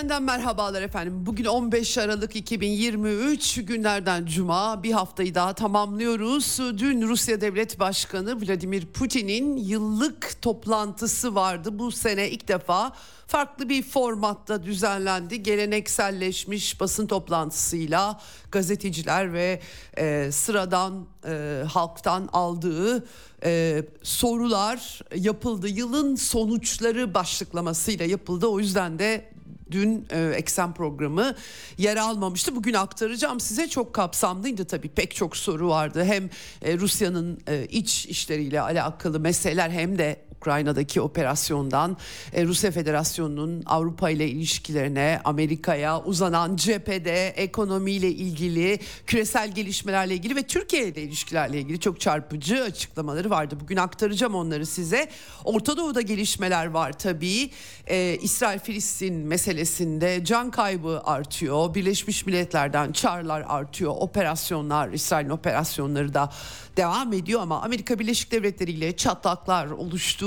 Eksenden merhabalar efendim. Bugün 15 Aralık 2023 günlerden cuma bir haftayı daha tamamlıyoruz. Dün Rusya Devlet Başkanı Vladimir Putin'in yıllık toplantısı vardı. Bu sene ilk defa farklı bir formatta düzenlendi. Gelenekselleşmiş basın toplantısıyla gazeteciler ve e, sıradan e, halktan aldığı e, sorular yapıldı. Yılın sonuçları başlıklamasıyla yapıldı. O yüzden de dün e, eksen programı yer almamıştı. Bugün aktaracağım size çok kapsamlıydı tabii pek çok soru vardı. Hem e, Rusya'nın e, iç işleriyle alakalı meseleler hem de Ukrayna'daki operasyondan e, Rusya Federasyonu'nun Avrupa ile ilişkilerine, Amerika'ya uzanan cephede ekonomiyle ilgili, küresel gelişmelerle ilgili ve Türkiye ile ilişkilerle ilgili çok çarpıcı açıklamaları vardı. Bugün aktaracağım onları size. Orta Doğu'da gelişmeler var tabii. Ee, İsrail-Filistin meselesinde can kaybı artıyor. Birleşmiş Milletler'den çağrılar artıyor. Operasyonlar, İsrail'in operasyonları da devam ediyor ama Amerika Birleşik Devletleri ile çatlaklar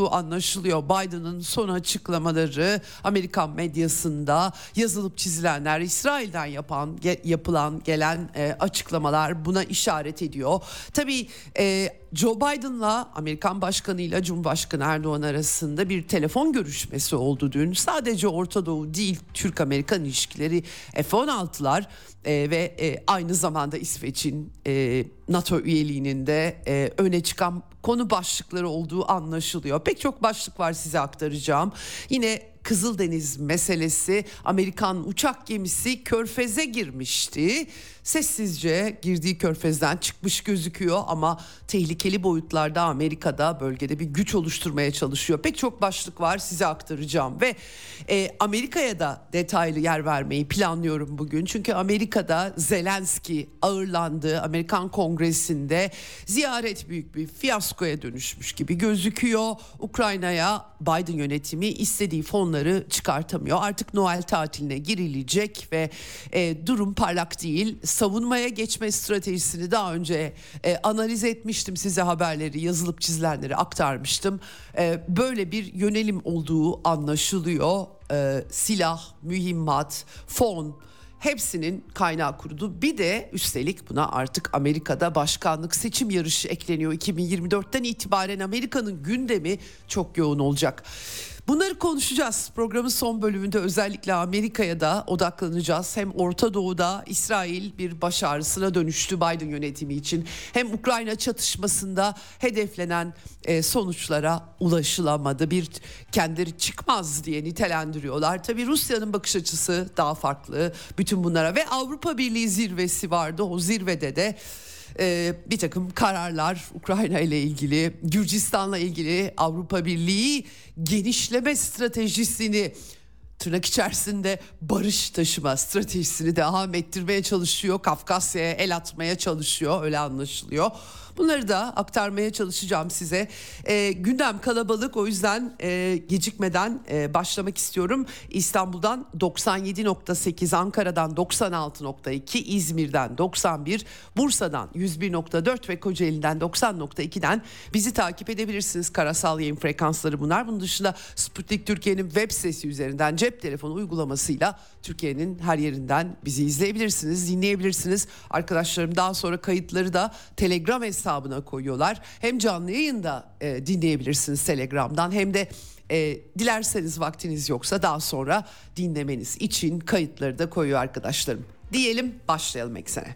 oluştuğu anlaşılıyor. Biden'ın son açıklamaları Amerikan medyasında yazılıp çizilenler İsrail'den yapan yapılan gelen e, açıklamalar buna işaret ediyor. Tabii e, Joe Biden'la Amerikan Başkanı ile Cumhurbaşkanı Erdoğan arasında bir telefon görüşmesi oldu dün. Sadece Orta Doğu değil Türk-Amerikan ilişkileri F-16'lar e, ve e, aynı zamanda İsveç'in e, NATO üyeliğinin de e, öne çıkan konu başlıkları olduğu anlaşılıyor. Pek çok başlık var size aktaracağım. Yine Kızıldeniz meselesi Amerikan uçak gemisi körfeze girmişti. Sessizce girdiği körfezden çıkmış gözüküyor ama tehlikeli boyutlarda Amerika'da bölgede bir güç oluşturmaya çalışıyor. Pek çok başlık var size aktaracağım ve e, Amerika'ya da detaylı yer vermeyi planlıyorum bugün. Çünkü Amerika'da Zelenski ağırlandı. Amerikan Kongresi'nde ziyaret büyük bir fiyaskoya dönüşmüş gibi gözüküyor. Ukrayna'ya Biden yönetimi istediği fonları çıkartamıyor. Artık Noel tatiline girilecek ve e, durum parlak değil. Savunmaya geçme stratejisini daha önce e, analiz etmiştim size haberleri yazılıp çizilenleri aktarmıştım. E, böyle bir yönelim olduğu anlaşılıyor. E, silah, mühimmat, fon hepsinin kaynağı kurudu. Bir de üstelik buna artık Amerika'da başkanlık seçim yarışı ekleniyor. 2024'ten itibaren Amerika'nın gündemi çok yoğun olacak. Bunları konuşacağız. Programın son bölümünde özellikle Amerika'ya da odaklanacağız. Hem Orta Doğu'da İsrail bir baş ağrısına dönüştü Biden yönetimi için. Hem Ukrayna çatışmasında hedeflenen e, sonuçlara ulaşılamadı. Bir kendileri çıkmaz diye nitelendiriyorlar. Tabii Rusya'nın bakış açısı daha farklı bütün bunlara ve Avrupa Birliği zirvesi vardı. O zirvede de e, bir takım kararlar Ukrayna ile ilgili, Gürcistan'la ilgili Avrupa Birliği genişleme stratejisini tırnak içerisinde barış taşıma stratejisini devam ettirmeye çalışıyor. Kafkasya'ya el atmaya çalışıyor öyle anlaşılıyor. Bunları da aktarmaya çalışacağım size. E, gündem kalabalık o yüzden e, gecikmeden e, başlamak istiyorum. İstanbul'dan 97.8, Ankara'dan 96.2, İzmir'den 91, Bursa'dan 101.4 ve Kocaeli'den 90.2'den bizi takip edebilirsiniz. Karasal yayın frekansları bunlar. Bunun dışında Sputnik Türkiye'nin web sitesi üzerinden cep telefonu uygulamasıyla Türkiye'nin her yerinden bizi izleyebilirsiniz, dinleyebilirsiniz. Arkadaşlarım daha sonra kayıtları da Telegram hesabına koyuyorlar. Hem canlı yayında e, dinleyebilirsiniz Telegram'dan hem de e, dilerseniz vaktiniz yoksa daha sonra dinlemeniz için kayıtları da koyuyor arkadaşlarım. Diyelim başlayalım eksene.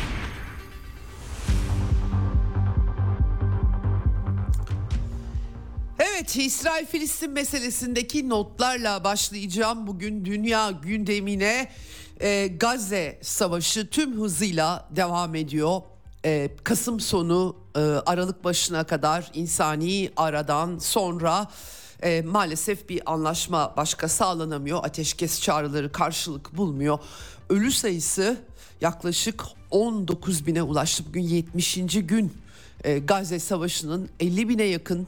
Evet İsrail-Filistin meselesindeki notlarla başlayacağım. Bugün dünya gündemine e, Gazze Savaşı tüm hızıyla devam ediyor. E, Kasım sonu e, Aralık başına kadar insani aradan sonra e, maalesef bir anlaşma başka sağlanamıyor. Ateşkes çağrıları karşılık bulmuyor. Ölü sayısı yaklaşık 19 bine ulaştı. Bugün 70. gün e, Gazze Savaşı'nın 50 bine yakın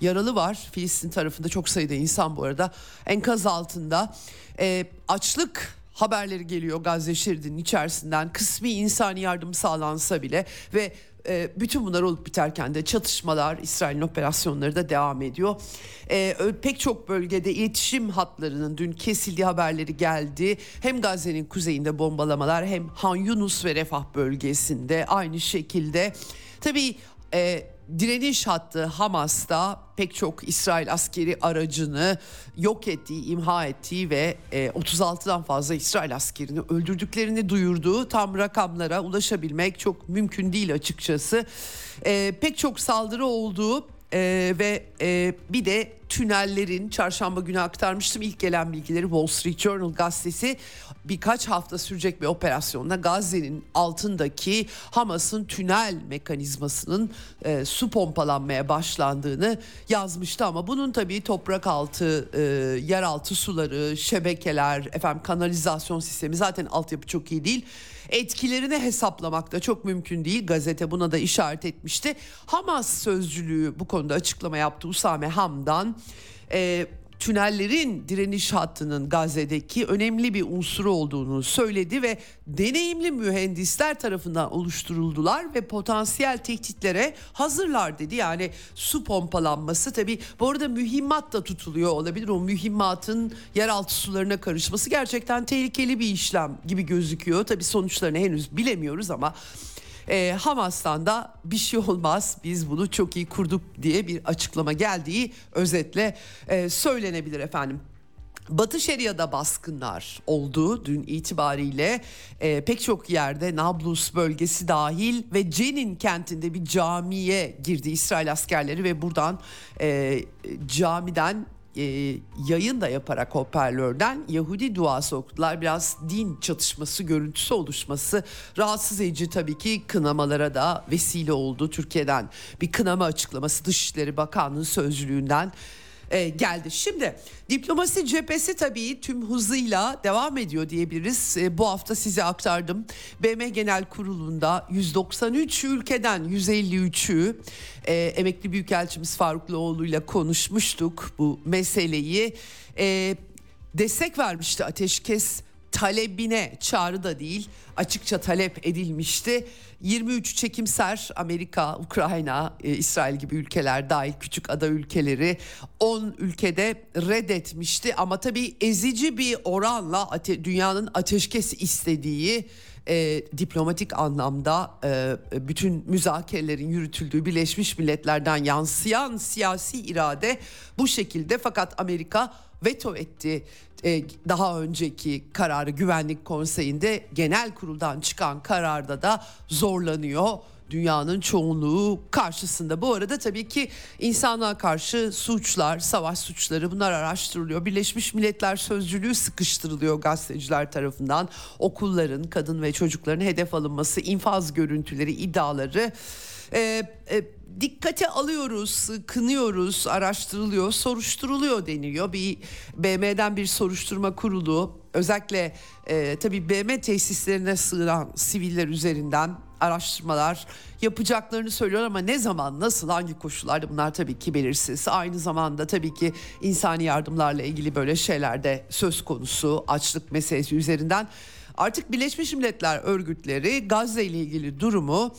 yaralı var. Filistin tarafında çok sayıda insan bu arada enkaz altında. E, açlık haberleri geliyor Gazze şeridinin içerisinden. Kısmi insani yardım sağlansa bile ve e, bütün bunlar olup biterken de çatışmalar, İsrail'in operasyonları da devam ediyor. E, pek çok bölgede iletişim hatlarının dün kesildiği haberleri geldi. Hem Gazze'nin kuzeyinde bombalamalar hem Han Yunus ve Refah bölgesinde aynı şekilde. Tabii e, direniş hattı Hamas'ta pek çok İsrail askeri aracını yok ettiği, imha ettiği ve 36'dan e, fazla İsrail askerini öldürdüklerini duyurduğu tam rakamlara ulaşabilmek çok mümkün değil açıkçası. E, pek çok saldırı olduğu ee, ve e, bir de tünellerin çarşamba günü aktarmıştım. İlk gelen bilgileri Wall Street Journal gazetesi birkaç hafta sürecek bir operasyonla Gazze'nin altındaki Hamas'ın tünel mekanizmasının e, su pompalanmaya başlandığını yazmıştı. Ama bunun tabii toprak altı, e, yeraltı suları, şebekeler, efendim kanalizasyon sistemi zaten altyapı çok iyi değil etkilerini hesaplamak da çok mümkün değil. Gazete buna da işaret etmişti. Hamas sözcülüğü bu konuda açıklama yaptı Usame Hamdan. E, tünellerin direniş hattının Gazze'deki önemli bir unsuru olduğunu söyledi ve deneyimli mühendisler tarafından oluşturuldular ve potansiyel tehditlere hazırlar dedi. Yani su pompalanması tabii bu arada mühimmat da tutuluyor olabilir. O mühimmatın yeraltı sularına karışması gerçekten tehlikeli bir işlem gibi gözüküyor. Tabii sonuçlarını henüz bilemiyoruz ama e, Hamas'tan da bir şey olmaz biz bunu çok iyi kurduk diye bir açıklama geldiği özetle e, söylenebilir efendim. Batı Şeria'da baskınlar oldu dün itibariyle e, pek çok yerde Nablus bölgesi dahil ve Cenin kentinde bir camiye girdi İsrail askerleri ve buradan e, camiden e, yayın da yaparak hoparlörden Yahudi duası okudular. Biraz din çatışması görüntüsü oluşması rahatsız edici tabii ki kınamalara da vesile oldu. Türkiye'den bir kınama açıklaması Dışişleri Bakanlığı sözcülüğünden e, geldi. Şimdi diplomasi cephesi tabii tüm hızıyla devam ediyor diyebiliriz. E, bu hafta size aktardım. BM Genel Kurulu'nda 193 ülkeden 153'ü e, emekli büyükelçimiz Farukluoğlu ile konuşmuştuk bu meseleyi. E, destek vermişti ateşkes talebine çağrı da değil açıkça talep edilmişti. 23 çekimser Amerika, Ukrayna, e, İsrail gibi ülkeler dahil küçük ada ülkeleri 10 ülkede reddetmişti. Ama tabii ezici bir oranla ate- dünyanın ateşkes istediği e, diplomatik anlamda e, bütün müzakerelerin yürütüldüğü Birleşmiş Milletler'den yansıyan siyasi irade bu şekilde fakat Amerika veto etti daha önceki kararı Güvenlik Konseyi'nde genel kuruldan çıkan kararda da zorlanıyor dünyanın çoğunluğu karşısında. Bu arada tabii ki insanlığa karşı suçlar, savaş suçları bunlar araştırılıyor. Birleşmiş Milletler Sözcülüğü sıkıştırılıyor gazeteciler tarafından. Okulların, kadın ve çocukların hedef alınması, infaz görüntüleri, iddiaları e, e, dikkate alıyoruz, kınıyoruz, araştırılıyor, soruşturuluyor deniliyor. Bir BM'den bir soruşturma kurulu özellikle e, tabii BM tesislerine sığınan siviller üzerinden araştırmalar yapacaklarını söylüyor ama ne zaman, nasıl, hangi koşullarda bunlar tabii ki belirsiz. Aynı zamanda tabii ki insani yardımlarla ilgili böyle şeyler de söz konusu açlık meselesi üzerinden. Artık Birleşmiş Milletler örgütleri Gazze ile ilgili durumu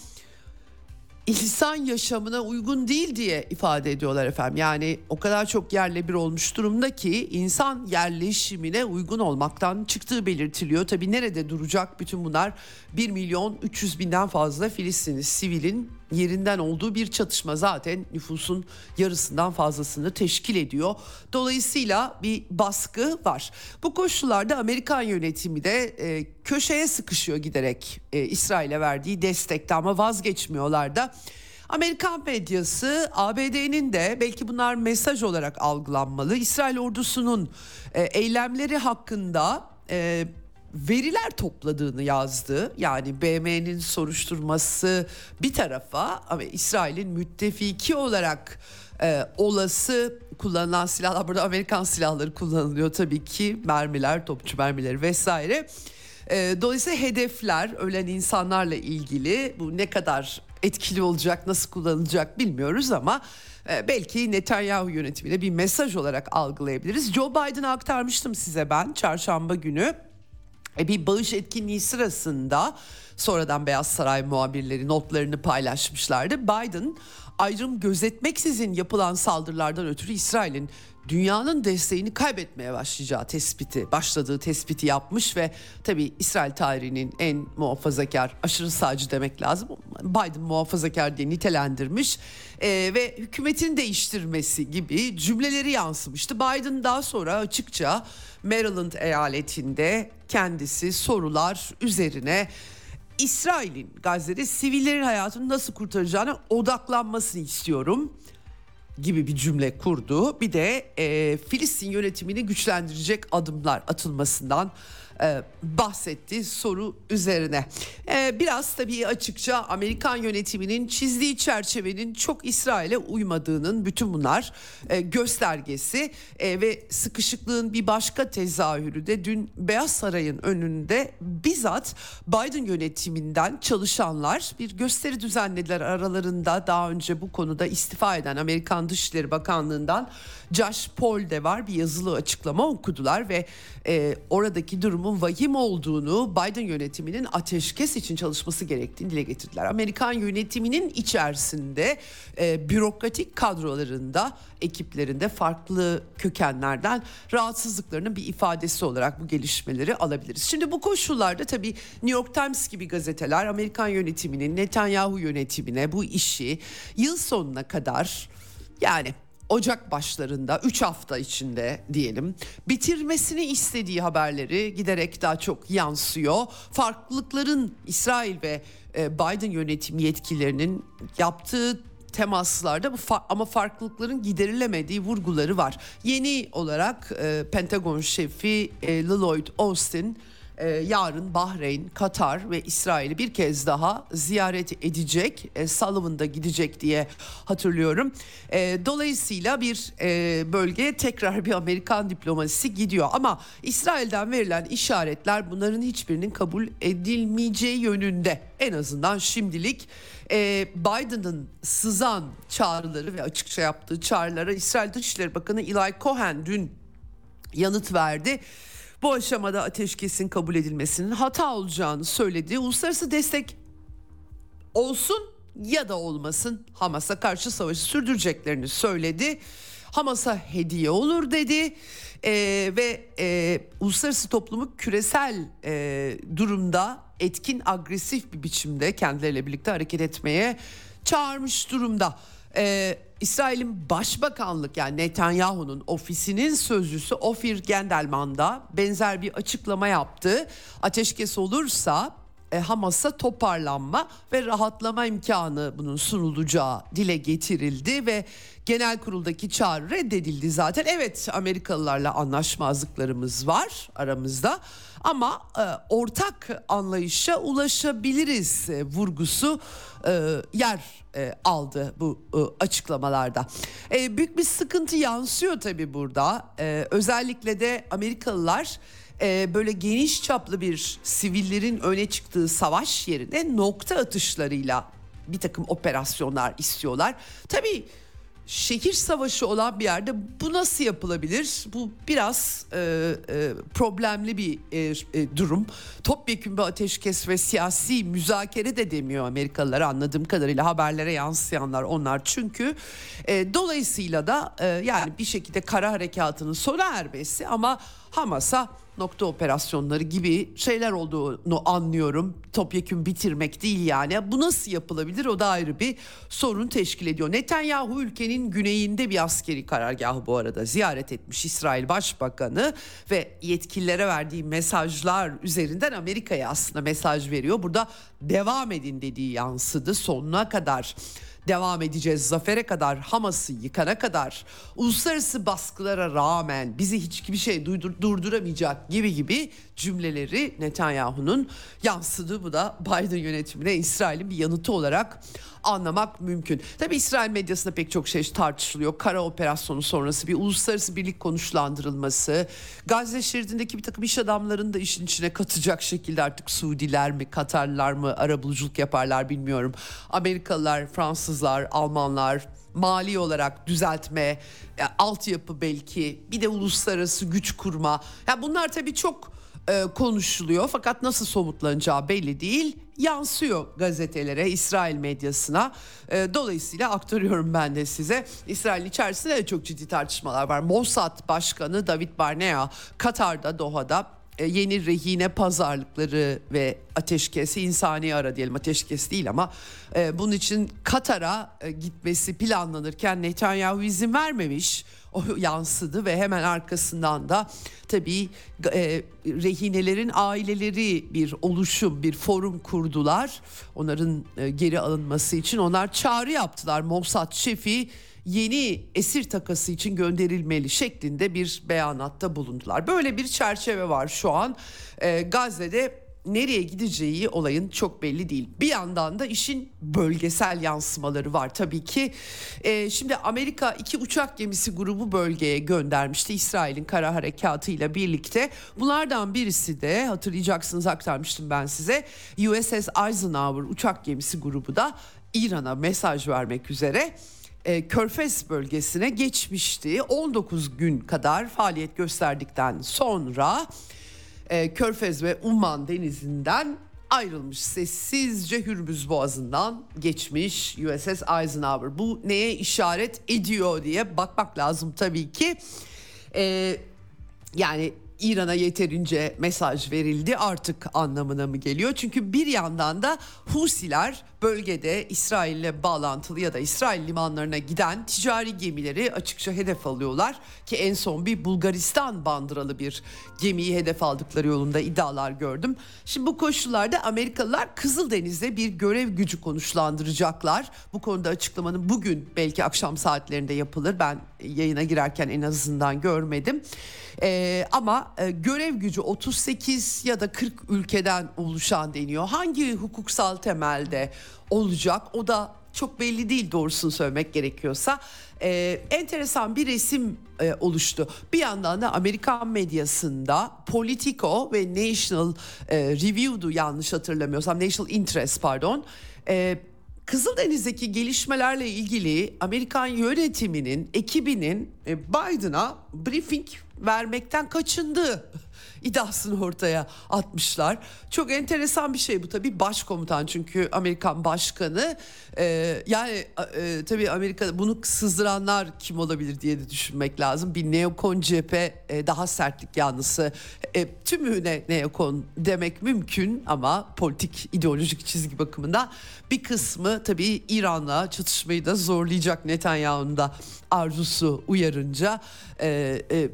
insan yaşamına uygun değil diye ifade ediyorlar efendim. Yani o kadar çok yerle bir olmuş durumda ki insan yerleşimine uygun olmaktan çıktığı belirtiliyor. Tabii nerede duracak bütün bunlar 1 milyon 300 binden fazla Filistinli sivilin yerinden olduğu bir çatışma zaten nüfusun yarısından fazlasını teşkil ediyor. Dolayısıyla bir baskı var. Bu koşullarda Amerikan yönetimi de e, köşeye sıkışıyor giderek e, İsrail'e verdiği destekte ama vazgeçmiyorlar da. Amerikan medyası ABD'nin de belki bunlar mesaj olarak algılanmalı. İsrail ordusunun e, eylemleri hakkında e, veriler topladığını yazdı. Yani BM'nin soruşturması bir tarafa ama İsrail'in müttefiki olarak e, olası kullanılan silahlar burada Amerikan silahları kullanılıyor tabii ki mermiler, topçu mermileri vesaire. E, dolayısıyla hedefler ölen insanlarla ilgili bu ne kadar etkili olacak, nasıl kullanılacak bilmiyoruz ama e, belki Netanyahu yönetimine bir mesaj olarak algılayabiliriz. Joe Biden'a aktarmıştım size ben çarşamba günü. E, bir bağış etkinliği sırasında sonradan Beyaz Saray muhabirleri notlarını paylaşmışlardı. Biden ayrım gözetmeksizin yapılan saldırılardan ötürü İsrail'in dünyanın desteğini kaybetmeye başlayacağı tespiti, başladığı tespiti yapmış ve tabii İsrail tarihinin en muhafazakar, aşırı sağcı demek lazım. Biden muhafazakar diye nitelendirmiş e, ve hükümetin değiştirmesi gibi cümleleri yansımıştı. Biden daha sonra açıkça Maryland eyaletinde kendisi sorular üzerine İsrail'in Gazze'de sivillerin hayatını nasıl kurtaracağına odaklanmasını istiyorum gibi bir cümle kurdu. Bir de e, Filistin yönetimini güçlendirecek adımlar atılmasından e, bahsetti soru üzerine. E, biraz tabii açıkça Amerikan yönetiminin çizdiği çerçevenin çok İsrail'e uymadığının bütün bunlar e, göstergesi e, ve sıkışıklığın bir başka tezahürü de dün Beyaz Saray'ın önünde bizzat Biden yönetiminden çalışanlar bir gösteri düzenlediler aralarında daha önce bu konuda istifa eden Amerikan Dışişleri Bakanlığı'ndan Josh Paul de var bir yazılı açıklama okudular ve e, oradaki durumun vahim olduğunu Biden yönetiminin ateşkes için çalışması gerektiğini dile getirdiler. Amerikan yönetiminin içerisinde e, bürokratik kadrolarında ekiplerinde farklı kökenlerden rahatsızlıklarının bir ifadesi olarak bu gelişmeleri alabiliriz. Şimdi bu koşullarda tabii New York Times gibi gazeteler Amerikan yönetiminin Netanyahu yönetimine bu işi yıl sonuna kadar yani Ocak başlarında 3 hafta içinde diyelim bitirmesini istediği haberleri giderek daha çok yansıyor. Farklılıkların İsrail ve e, Biden yönetim yetkilerinin yaptığı temaslarda ama farklılıkların giderilemediği vurguları var. Yeni olarak e, Pentagon şefi e, Lloyd Austin e, yarın Bahreyn, Katar ve İsrail'i bir kez daha ziyaret edecek. E, Sullivan'da gidecek diye hatırlıyorum. E, dolayısıyla bir e, bölgeye tekrar bir Amerikan diplomasisi gidiyor. Ama İsrail'den verilen işaretler bunların hiçbirinin kabul edilmeyeceği yönünde. En azından şimdilik e, Biden'ın sızan çağrıları ve açıkça yaptığı çağrılara İsrail Dışişleri Bakanı Eli Cohen dün yanıt verdi bu aşamada ateşkesin kabul edilmesinin hata olacağını söyledi. Uluslararası destek olsun ya da olmasın Hamas'a karşı savaşı sürdüreceklerini söyledi. Hamas'a hediye olur dedi ee, ve e, uluslararası toplumu küresel e, durumda etkin agresif bir biçimde kendileriyle birlikte hareket etmeye çağırmış durumda. Ee, İsrail'in başbakanlık yani Netanyahu'nun ofisinin sözcüsü Ofir Gendelman da benzer bir açıklama yaptı. Ateşkes olursa e, Hamas'a toparlanma ve rahatlama imkanı bunun sunulacağı dile getirildi ve genel kuruldaki çağrı reddedildi zaten. Evet Amerikalılarla anlaşmazlıklarımız var aramızda ama e, ortak anlayışa ulaşabiliriz e, vurgusu e, yer e, aldı bu e, açıklamalarda. E, büyük bir sıkıntı yansıyor tabii burada. E, özellikle de Amerikalılar e, böyle geniş çaplı bir sivillerin öne çıktığı savaş yerine nokta atışlarıyla bir takım operasyonlar istiyorlar. Tabii şehir savaşı olan bir yerde bu nasıl yapılabilir? Bu biraz e, e, problemli bir e, e, durum. Topyekun bir ateşkes ve siyasi müzakere de demiyor Amerikalılar anladığım kadarıyla haberlere yansıyanlar onlar çünkü. E, dolayısıyla da e, yani bir şekilde kara harekatının sona ermesi ama Hamas'a nokta operasyonları gibi şeyler olduğunu anlıyorum. Topyekün bitirmek değil yani. Bu nasıl yapılabilir o da ayrı bir sorun teşkil ediyor. Netanyahu ülkenin güneyinde bir askeri karargahı bu arada ziyaret etmiş İsrail Başbakanı ve yetkililere verdiği mesajlar üzerinden Amerika'ya aslında mesaj veriyor. Burada devam edin dediği yansıdı sonuna kadar devam edeceğiz. Zafere kadar Hamas'ı yıkana kadar uluslararası baskılara rağmen bizi hiçbir şey duydur, durduramayacak gibi gibi cümleleri Netanyahu'nun yansıdığı bu da Biden yönetimine İsrail'in bir yanıtı olarak anlamak mümkün. Tabi İsrail medyasında pek çok şey tartışılıyor. Kara operasyonu sonrası bir uluslararası birlik konuşlandırılması, Gazze şeridindeki bir takım iş adamlarını da işin içine katacak şekilde artık Suudiler mi, Katarlılar mı arabuluculuk yaparlar bilmiyorum. Amerikalılar, Fransızlar, Almanlar mali olarak düzeltme, altyapı belki bir de uluslararası güç kurma. Ya yani bunlar tabii çok e, konuşuluyor fakat nasıl somutlanacağı belli değil. Yansıyor gazetelere, İsrail medyasına. E, dolayısıyla aktarıyorum ben de size. İsrail içerisinde de çok ciddi tartışmalar var. Mossad Başkanı David Barnea Katar'da Doha'da e, yeni rehine pazarlıkları ve ateşkesi insani ara diyelim ateşkes değil ama e, bunun için Katar'a e, gitmesi planlanırken Netanyahu izin vermemiş o yansıdı ve hemen arkasından da tabii e, rehinelerin aileleri bir oluşum, bir forum kurdular. Onların e, geri alınması için onlar çağrı yaptılar. Mossad şefi yeni esir takası için gönderilmeli şeklinde bir beyanatta bulundular. Böyle bir çerçeve var şu an e, Gazze'de nereye gideceği olayın çok belli değil. Bir yandan da işin bölgesel yansımaları var tabii ki. Ee, şimdi Amerika iki uçak gemisi grubu bölgeye göndermişti İsrail'in kara harekatıyla birlikte. Bunlardan birisi de hatırlayacaksınız aktarmıştım ben size. USS Eisenhower uçak gemisi grubu da İran'a mesaj vermek üzere e, Körfez bölgesine geçmişti. 19 gün kadar faaliyet gösterdikten sonra e, Körfez ve Umman denizinden ayrılmış. Sessizce Hürmüz Boğazı'ndan geçmiş USS Eisenhower. Bu neye işaret ediyor diye bakmak lazım tabii ki. E, yani İran'a yeterince mesaj verildi artık anlamına mı geliyor? Çünkü bir yandan da Husiler bölgede İsrail'le bağlantılı ya da İsrail limanlarına giden ticari gemileri açıkça hedef alıyorlar ki en son bir Bulgaristan bandıralı bir gemiyi hedef aldıkları yolunda iddialar gördüm. Şimdi bu koşullarda Amerikalılar Kızıldeniz'de bir görev gücü konuşlandıracaklar. Bu konuda açıklamanın bugün belki akşam saatlerinde yapılır. Ben yayına girerken en azından görmedim. Ee, ama e, görev gücü 38 ya da 40 ülkeden oluşan deniyor. Hangi hukuksal temelde olacak o da çok belli değil doğrusunu söylemek gerekiyorsa. Ee, enteresan bir resim e, oluştu. Bir yandan da Amerikan medyasında Politico ve National e, Review'du yanlış hatırlamıyorsam National Interest pardon. E, Kızıldeniz'deki gelişmelerle ilgili Amerikan yönetiminin ekibinin e, Biden'a briefing vermekten kaçındı iddiasını ortaya atmışlar. Çok enteresan bir şey bu tabii başkomutan çünkü Amerikan başkanı e, yani e, tabii Amerika bunu sızdıranlar kim olabilir diye de düşünmek lazım. Bir neokon cephe e, daha sertlik yanlısı e, tümüne neokon demek mümkün ama politik ideolojik çizgi bakımından bir kısmı tabii İran'la çatışmayı da zorlayacak Netanyahu'nun da arzusu uyarınca e, e,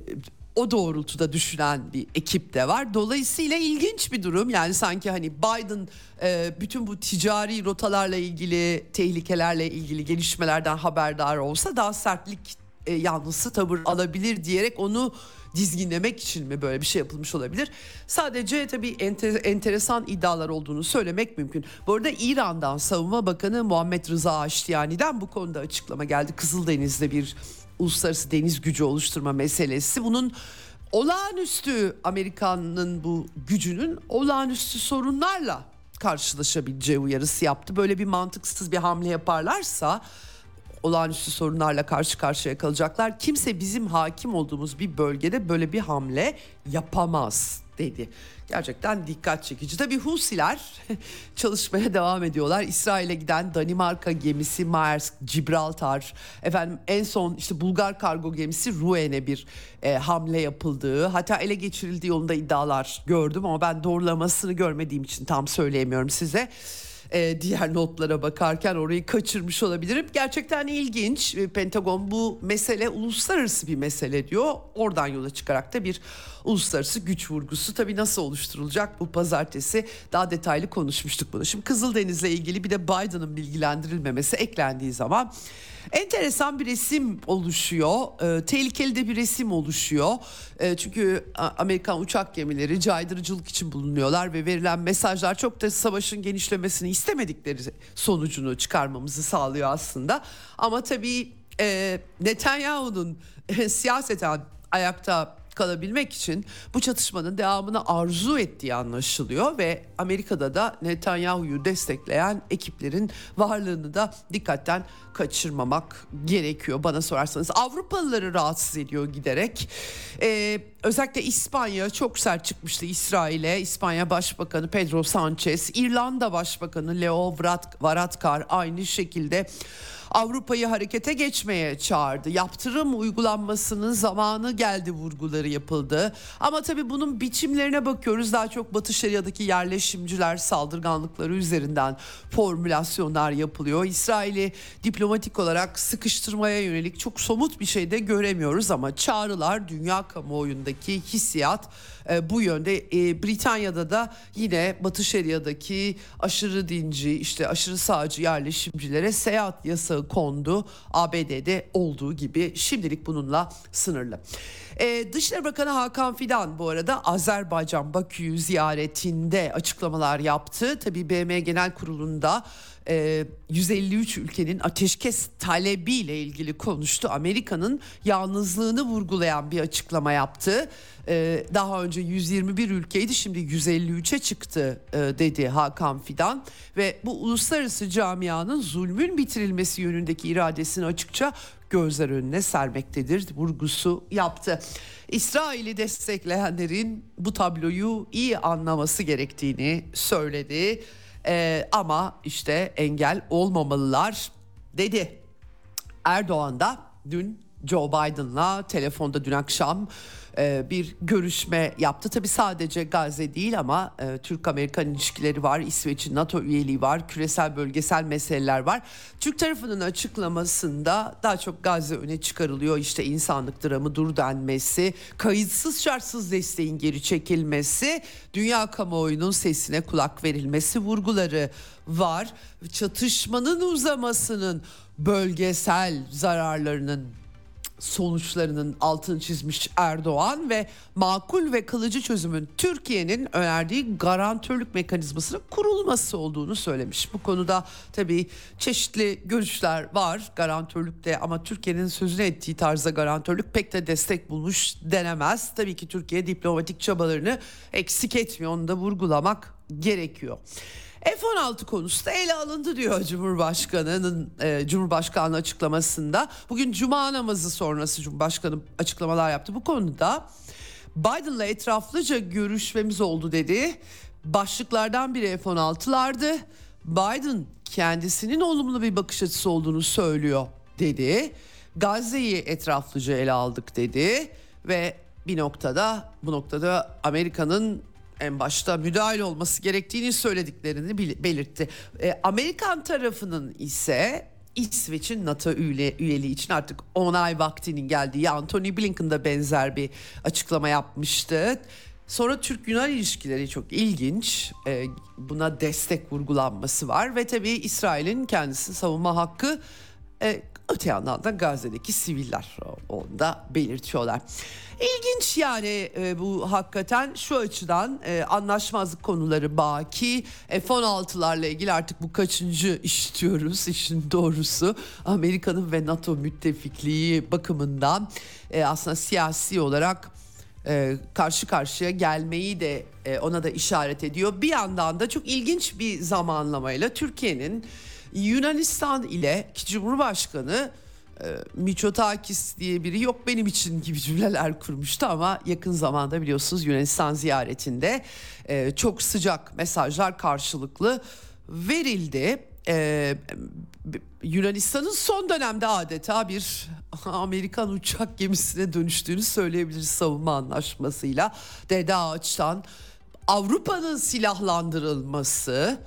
o doğrultuda düşünen bir ekip de var. Dolayısıyla ilginç bir durum. Yani sanki hani Biden e, bütün bu ticari rotalarla ilgili, tehlikelerle ilgili gelişmelerden haberdar olsa daha sertlik e, yanlısı tavır alabilir diyerek onu dizginlemek için mi böyle bir şey yapılmış olabilir? Sadece tabii enter, enteresan iddialar olduğunu söylemek mümkün. Bu arada İran'dan Savunma Bakanı Muhammed Rıza Aştiyani'den bu konuda açıklama geldi. Kızıldeniz'de bir uluslararası deniz gücü oluşturma meselesi. Bunun olağanüstü Amerikan'ın bu gücünün olağanüstü sorunlarla karşılaşabileceği uyarısı yaptı. Böyle bir mantıksız bir hamle yaparlarsa olağanüstü sorunlarla karşı karşıya kalacaklar. Kimse bizim hakim olduğumuz bir bölgede böyle bir hamle yapamaz dedi. Gerçekten dikkat çekici. Tabii Husiler çalışmaya devam ediyorlar. İsrail'e giden Danimarka gemisi Maersk, Gibraltar, efendim en son işte Bulgar kargo gemisi Ruen'e bir e, hamle yapıldığı, hatta ele geçirildiği yolunda iddialar gördüm ama ben doğrulamasını görmediğim için tam söyleyemiyorum size e, diğer notlara bakarken orayı kaçırmış olabilirim. Gerçekten ilginç. E, Pentagon bu mesele uluslararası bir mesele diyor. Oradan yola çıkarak da bir uluslararası güç vurgusu tabii nasıl oluşturulacak bu pazartesi daha detaylı konuşmuştuk bunu. Şimdi Kızıldeniz'le ilgili bir de Biden'ın bilgilendirilmemesi eklendiği zaman enteresan bir resim oluşuyor. E, tehlikeli de bir resim oluşuyor. E, çünkü Amerikan uçak gemileri caydırıcılık için bulunuyorlar ve verilen mesajlar çok da savaşın genişlemesini istemedikleri sonucunu çıkarmamızı sağlıyor aslında. Ama tabii e, Netanyahu'nun e, siyaseten ayakta kalabilmek için bu çatışmanın devamını arzu ettiği anlaşılıyor ve Amerika'da da Netanyahu'yu destekleyen ekiplerin varlığını da dikkatten kaçırmamak gerekiyor bana sorarsanız. Avrupalıları rahatsız ediyor giderek. Ee, özellikle İspanya çok sert çıkmıştı İsrail'e. İspanya Başbakanı Pedro Sanchez, İrlanda Başbakanı Leo Varadkar aynı şekilde Avrupa'yı harekete geçmeye çağırdı. Yaptırım uygulanmasının zamanı geldi vurguları yapıldı. Ama tabii bunun biçimlerine bakıyoruz. Daha çok Batı Şeria'daki yerleşimciler saldırganlıkları üzerinden formülasyonlar yapılıyor. İsrail'i diplomatik olarak sıkıştırmaya yönelik çok somut bir şey de göremiyoruz ama çağrılar dünya kamuoyundaki hissiyat e, bu yönde. E, Britanya'da da yine Batı Şeria'daki aşırı dinci işte aşırı sağcı yerleşimcilere seyahat yasağı kondu. ABD'de olduğu gibi şimdilik bununla sınırlı. Ee, Dışişleri Bakanı Hakan Fidan bu arada Azerbaycan Bakü'yü ziyaretinde açıklamalar yaptı. Tabii BM Genel Kurulu'nda e, 153 ülkenin ateşkes talebiyle ilgili konuştu. Amerika'nın yalnızlığını vurgulayan bir açıklama yaptı. E, daha önce 121 ülkeydi şimdi 153'e çıktı e, dedi Hakan Fidan. Ve bu uluslararası camianın zulmün bitirilmesi yönündeki iradesini açıkça gözler önüne sermektedir vurgusu yaptı. İsrail'i destekleyenlerin bu tabloyu iyi anlaması gerektiğini söyledi. Ee, ama işte engel olmamalılar dedi. Erdoğan da dün Joe Biden'la telefonda dün akşam e, bir görüşme yaptı. Tabi sadece Gazze değil ama e, Türk-Amerikan ilişkileri var, İsveç'in NATO üyeliği var, küresel bölgesel meseleler var. Türk tarafının açıklamasında daha çok Gazze öne çıkarılıyor. İşte insanlık dramı dur denmesi, kayıtsız şartsız desteğin geri çekilmesi, dünya kamuoyunun sesine kulak verilmesi vurguları var. Çatışmanın uzamasının bölgesel zararlarının sonuçlarının altını çizmiş Erdoğan ve makul ve kalıcı çözümün Türkiye'nin önerdiği garantörlük mekanizmasının kurulması olduğunu söylemiş. Bu konuda tabii çeşitli görüşler var garantörlükte ama Türkiye'nin sözünü ettiği tarzda garantörlük pek de destek bulmuş denemez. Tabii ki Türkiye diplomatik çabalarını eksik etmiyor onu da vurgulamak gerekiyor. F-16 konusu da ele alındı diyor Cumhurbaşkanı'nın e, Cumhurbaşkanlığı açıklamasında. Bugün Cuma namazı sonrası Cumhurbaşkanı açıklamalar yaptı. Bu konuda Biden'la etraflıca görüşmemiz oldu dedi. Başlıklardan biri F-16'lardı. Biden kendisinin olumlu bir bakış açısı olduğunu söylüyor dedi. Gazze'yi etraflıca ele aldık dedi ve bir noktada bu noktada Amerika'nın en başta müdahil olması gerektiğini söylediklerini belirtti. E, Amerikan tarafının ise İsveç'in NATO üye, üyeliği için artık onay vaktinin geldiği Anthony Blinken da benzer bir açıklama yapmıştı. Sonra Türk-Yunan ilişkileri çok ilginç. E, buna destek vurgulanması var ve tabii İsrail'in kendisi savunma hakkı e, öte yandan da Gazze'deki siviller onu da belirtiyorlar. İlginç yani e, bu hakikaten şu açıdan e, anlaşmazlık konuları baki. F-16'larla ilgili artık bu kaçıncı işitiyoruz işin doğrusu. Amerika'nın ve NATO müttefikliği bakımından e, aslında siyasi olarak e, karşı karşıya gelmeyi de e, ona da işaret ediyor. Bir yandan da çok ilginç bir zamanlamayla Türkiye'nin Yunanistan ile Cumhurbaşkanı e, Miçotakis diye biri yok benim için gibi cümleler kurmuştu ama yakın zamanda biliyorsunuz Yunanistan ziyaretinde e, çok sıcak mesajlar karşılıklı verildi. E, Yunanistan'ın son dönemde adeta bir Amerikan uçak gemisine dönüştüğünü söyleyebiliriz savunma anlaşmasıyla. Dede Ağaç'tan Avrupa'nın silahlandırılmasını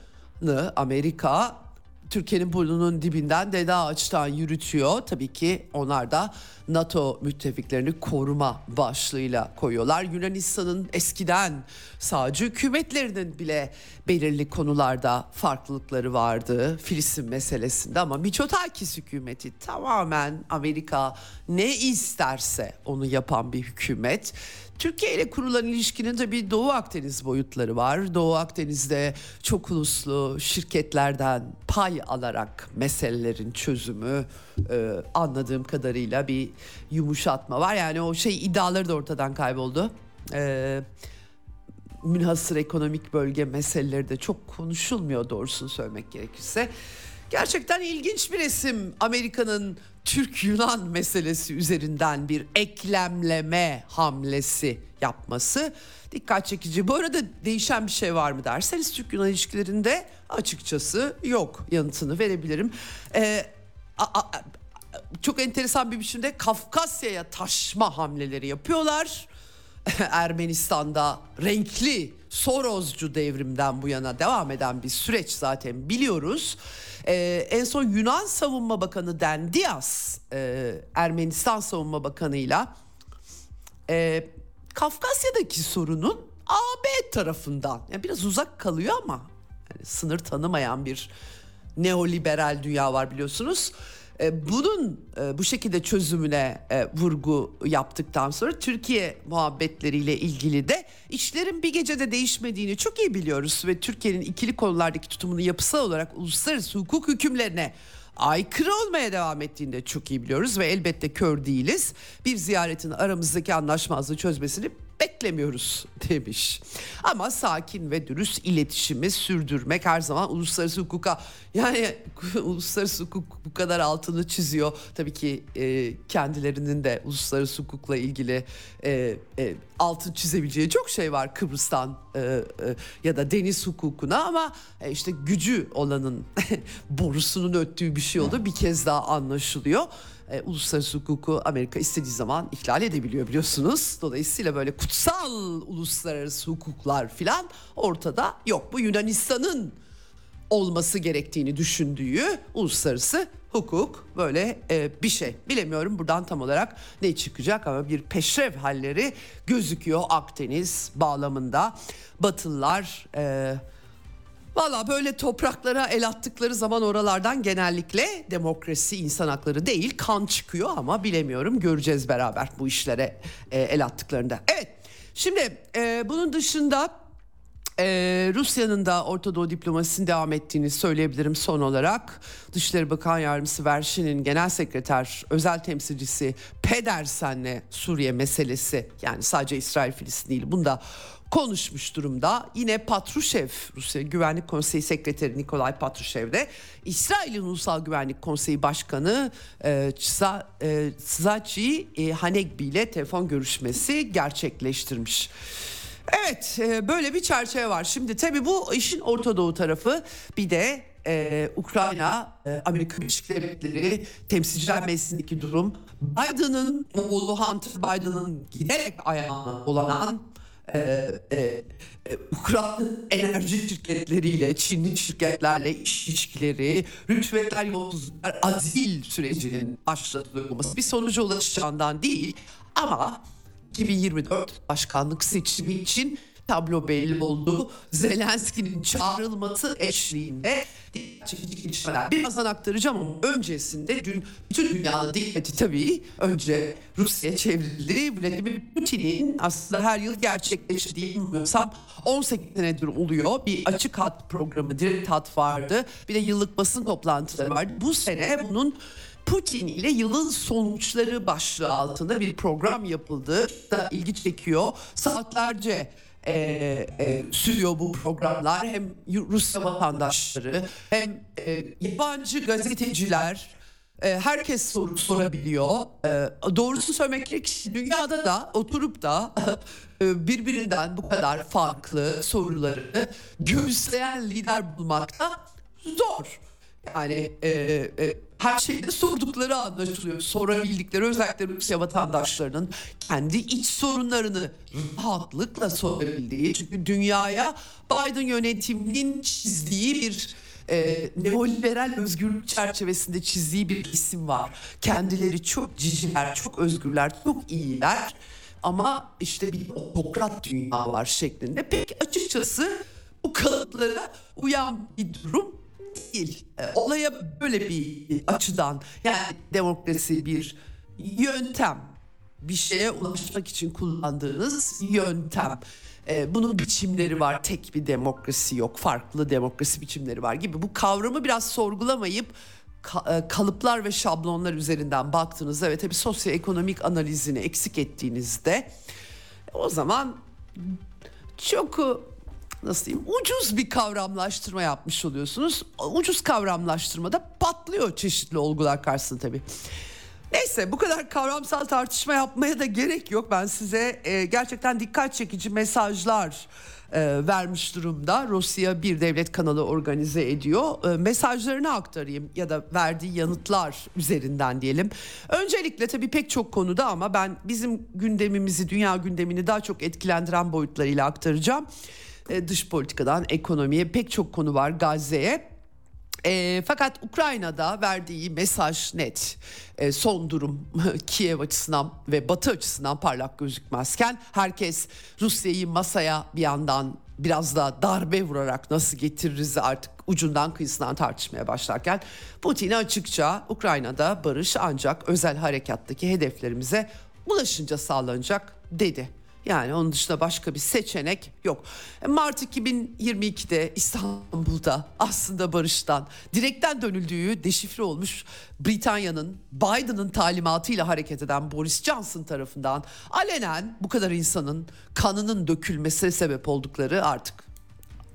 Amerika Türkiye'nin burnunun dibinden Dede Ağaç'tan yürütüyor. Tabii ki onlar da NATO müttefiklerini koruma başlığıyla koyuyorlar. Yunanistan'ın eskiden sağcı hükümetlerinin bile belirli konularda farklılıkları vardı. Filistin meselesinde ama Miçotakis hükümeti tamamen Amerika ne isterse onu yapan bir hükümet. Türkiye ile kurulan ilişkinin tabii Doğu Akdeniz boyutları var. Doğu Akdeniz'de çok uluslu şirketlerden pay alarak meselelerin çözümü e, anladığım kadarıyla bir yumuşatma var. Yani o şey iddiaları da ortadan kayboldu. E, münhasır ekonomik bölge meseleleri de çok konuşulmuyor doğrusunu söylemek gerekirse. Gerçekten ilginç bir resim Amerika'nın Türk-Yunan meselesi üzerinden bir eklemleme hamlesi yapması dikkat çekici. Bu arada değişen bir şey var mı derseniz Türk-Yunan ilişkilerinde açıkçası yok yanıtını verebilirim. Ee, a, a, çok enteresan bir biçimde Kafkasya'ya taşma hamleleri yapıyorlar. Ermenistan'da renkli Soroscu devrimden bu yana devam eden bir süreç zaten biliyoruz. Ee, en son Yunan Savunma Bakanı Dendias e, Ermenistan Savunma Bakanı'yla e, Kafkasya'daki sorunun AB tarafından yani biraz uzak kalıyor ama yani sınır tanımayan bir neoliberal dünya var biliyorsunuz. E, bunun e, bu şekilde çözümüne e, vurgu yaptıktan sonra Türkiye muhabbetleriyle ilgili de işlerin bir gecede değişmediğini çok iyi biliyoruz ve Türkiye'nin ikili konulardaki tutumunu yapısal olarak uluslararası hukuk hükümlerine aykırı olmaya devam ettiğini de çok iyi biliyoruz ve elbette kör değiliz. Bir ziyaretin aramızdaki anlaşmazlığı çözmesini beklemiyoruz demiş. Ama sakin ve dürüst iletişimi sürdürmek her zaman uluslararası hukuka yani uluslararası hukuk bu kadar altını çiziyor. Tabii ki e, kendilerinin de uluslararası hukukla ilgili e, e, altın çizebileceği çok şey var Kıbrıs'tan e, e, ya da deniz hukukuna ama e, işte gücü olanın borusunun öttüğü bir şey oldu bir kez daha anlaşılıyor e, uluslararası hukuku Amerika istediği zaman ihlal edebiliyor biliyorsunuz. Dolayısıyla böyle kutsal uluslararası hukuklar filan ortada yok. Bu Yunanistan'ın olması gerektiğini düşündüğü uluslararası hukuk böyle e, bir şey. Bilemiyorum buradan tam olarak ne çıkacak ama bir peşrev halleri gözüküyor Akdeniz bağlamında. Batılılar e, Valla böyle topraklara el attıkları zaman oralardan genellikle demokrasi, insan hakları değil kan çıkıyor ama bilemiyorum göreceğiz beraber bu işlere e, el attıklarında. Evet şimdi e, bunun dışında ee, Rusya'nın da Orta Doğu diplomasisinin devam ettiğini söyleyebilirim son olarak. Dışişleri Bakan Yardımcısı Verşin'in genel sekreter, özel temsilcisi Pedersen'le Suriye meselesi yani sadece İsrail Filistin değil bunda konuşmuş durumda. Yine Patrushev, Rusya Güvenlik Konseyi Sekreteri Nikolay Patrushev de İsrail'in Ulusal Güvenlik Konseyi Başkanı e, Tzachi e, Hanegbi ile telefon görüşmesi gerçekleştirmiş. Evet e, böyle bir çerçeve var. Şimdi tabii bu işin Orta Doğu tarafı bir de e, Ukrayna, e, Amerika Birleşik Devletleri Temsilciler Meclisi'ndeki durum. Biden'ın oğlu Hunter Biden'ın giderek ayağına dolanan e, e, e, Ukrayna enerji şirketleriyle, Çinli şirketlerle iş ilişkileri, rüşvetler, yolsuzluklar, azil sürecinin başlatılması bir sonuca ulaşacağından değil. Ama 2024 başkanlık seçimi için tablo belli oldu. Zelenski'nin çağrılması eşliğinde çekici gelişmeler. Birazdan aktaracağım ama öncesinde dün bütün dünyanın dikkati tabii önce Rusya'ya çevrildi. Vladimir Putin'in aslında her yıl gerçekleştirdiği bilmiyorsam 18 senedir oluyor. Bir açık hat programı, direkt hat vardı. Bir de yıllık basın toplantıları vardı. Bu sene bunun Putin ile yılın sonuçları başlığı altında bir program yapıldı. Da ilgi çekiyor. Saatlerce e, e, sürüyor bu programlar. Hem Rusya vatandaşları hem e, yabancı gazeteciler E, herkes soru sorabiliyor. E, doğrusu söylemek gerekirse dünyada da oturup da e, birbirinden bu kadar farklı soruları göğüsleyen lider bulmak da zor. Yani e, e, her şeyde sordukları anlaşılıyor. Sorabildikleri özellikle Rusya vatandaşlarının kendi iç sorunlarını rahatlıkla sorabildiği. Çünkü dünyaya Biden yönetiminin çizdiği bir e, neoliberal özgürlük çerçevesinde çizdiği bir isim var. Kendileri çok ciciler, çok özgürler, çok iyiler. Ama işte bir otokrat dünya var şeklinde. Pek açıkçası bu kalıplara uyan bir durum değil. E, olaya böyle bir açıdan yani demokrasi bir yöntem. Bir şeye ulaşmak için kullandığınız yöntem. Ee, bunun biçimleri var. Tek bir demokrasi yok. Farklı demokrasi biçimleri var gibi. Bu kavramı biraz sorgulamayıp e, kalıplar ve şablonlar üzerinden baktığınızda ve tabii sosyoekonomik analizini eksik ettiğinizde o zaman çok e, nasıl diyeyim ucuz bir kavramlaştırma yapmış oluyorsunuz. Ucuz kavramlaştırmada patlıyor çeşitli olgular karşısında tabii. Neyse bu kadar kavramsal tartışma yapmaya da gerek yok. Ben size e, gerçekten dikkat çekici mesajlar e, vermiş durumda. Rusya bir devlet kanalı organize ediyor. E, mesajlarını aktarayım ya da verdiği yanıtlar üzerinden diyelim. Öncelikle tabii pek çok konuda ama ben bizim gündemimizi, dünya gündemini daha çok etkilendiren boyutlarıyla aktaracağım. E, dış politikadan ekonomiye pek çok konu var Gazze'ye. E, fakat Ukrayna'da verdiği mesaj net. E, son durum Kiev açısından ve Batı açısından parlak gözükmezken herkes Rusya'yı masaya bir yandan biraz da darbe vurarak nasıl getiririz artık ucundan kıyısından tartışmaya başlarken Putin açıkça Ukrayna'da barış ancak özel harekattaki hedeflerimize ulaşınca sağlanacak dedi. Yani onun dışında başka bir seçenek yok. E, Mart 2022'de İstanbul'da aslında barıştan direkten dönüldüğü deşifre olmuş Britanya'nın Biden'ın talimatıyla hareket eden Boris Johnson tarafından alenen bu kadar insanın kanının dökülmesine sebep oldukları artık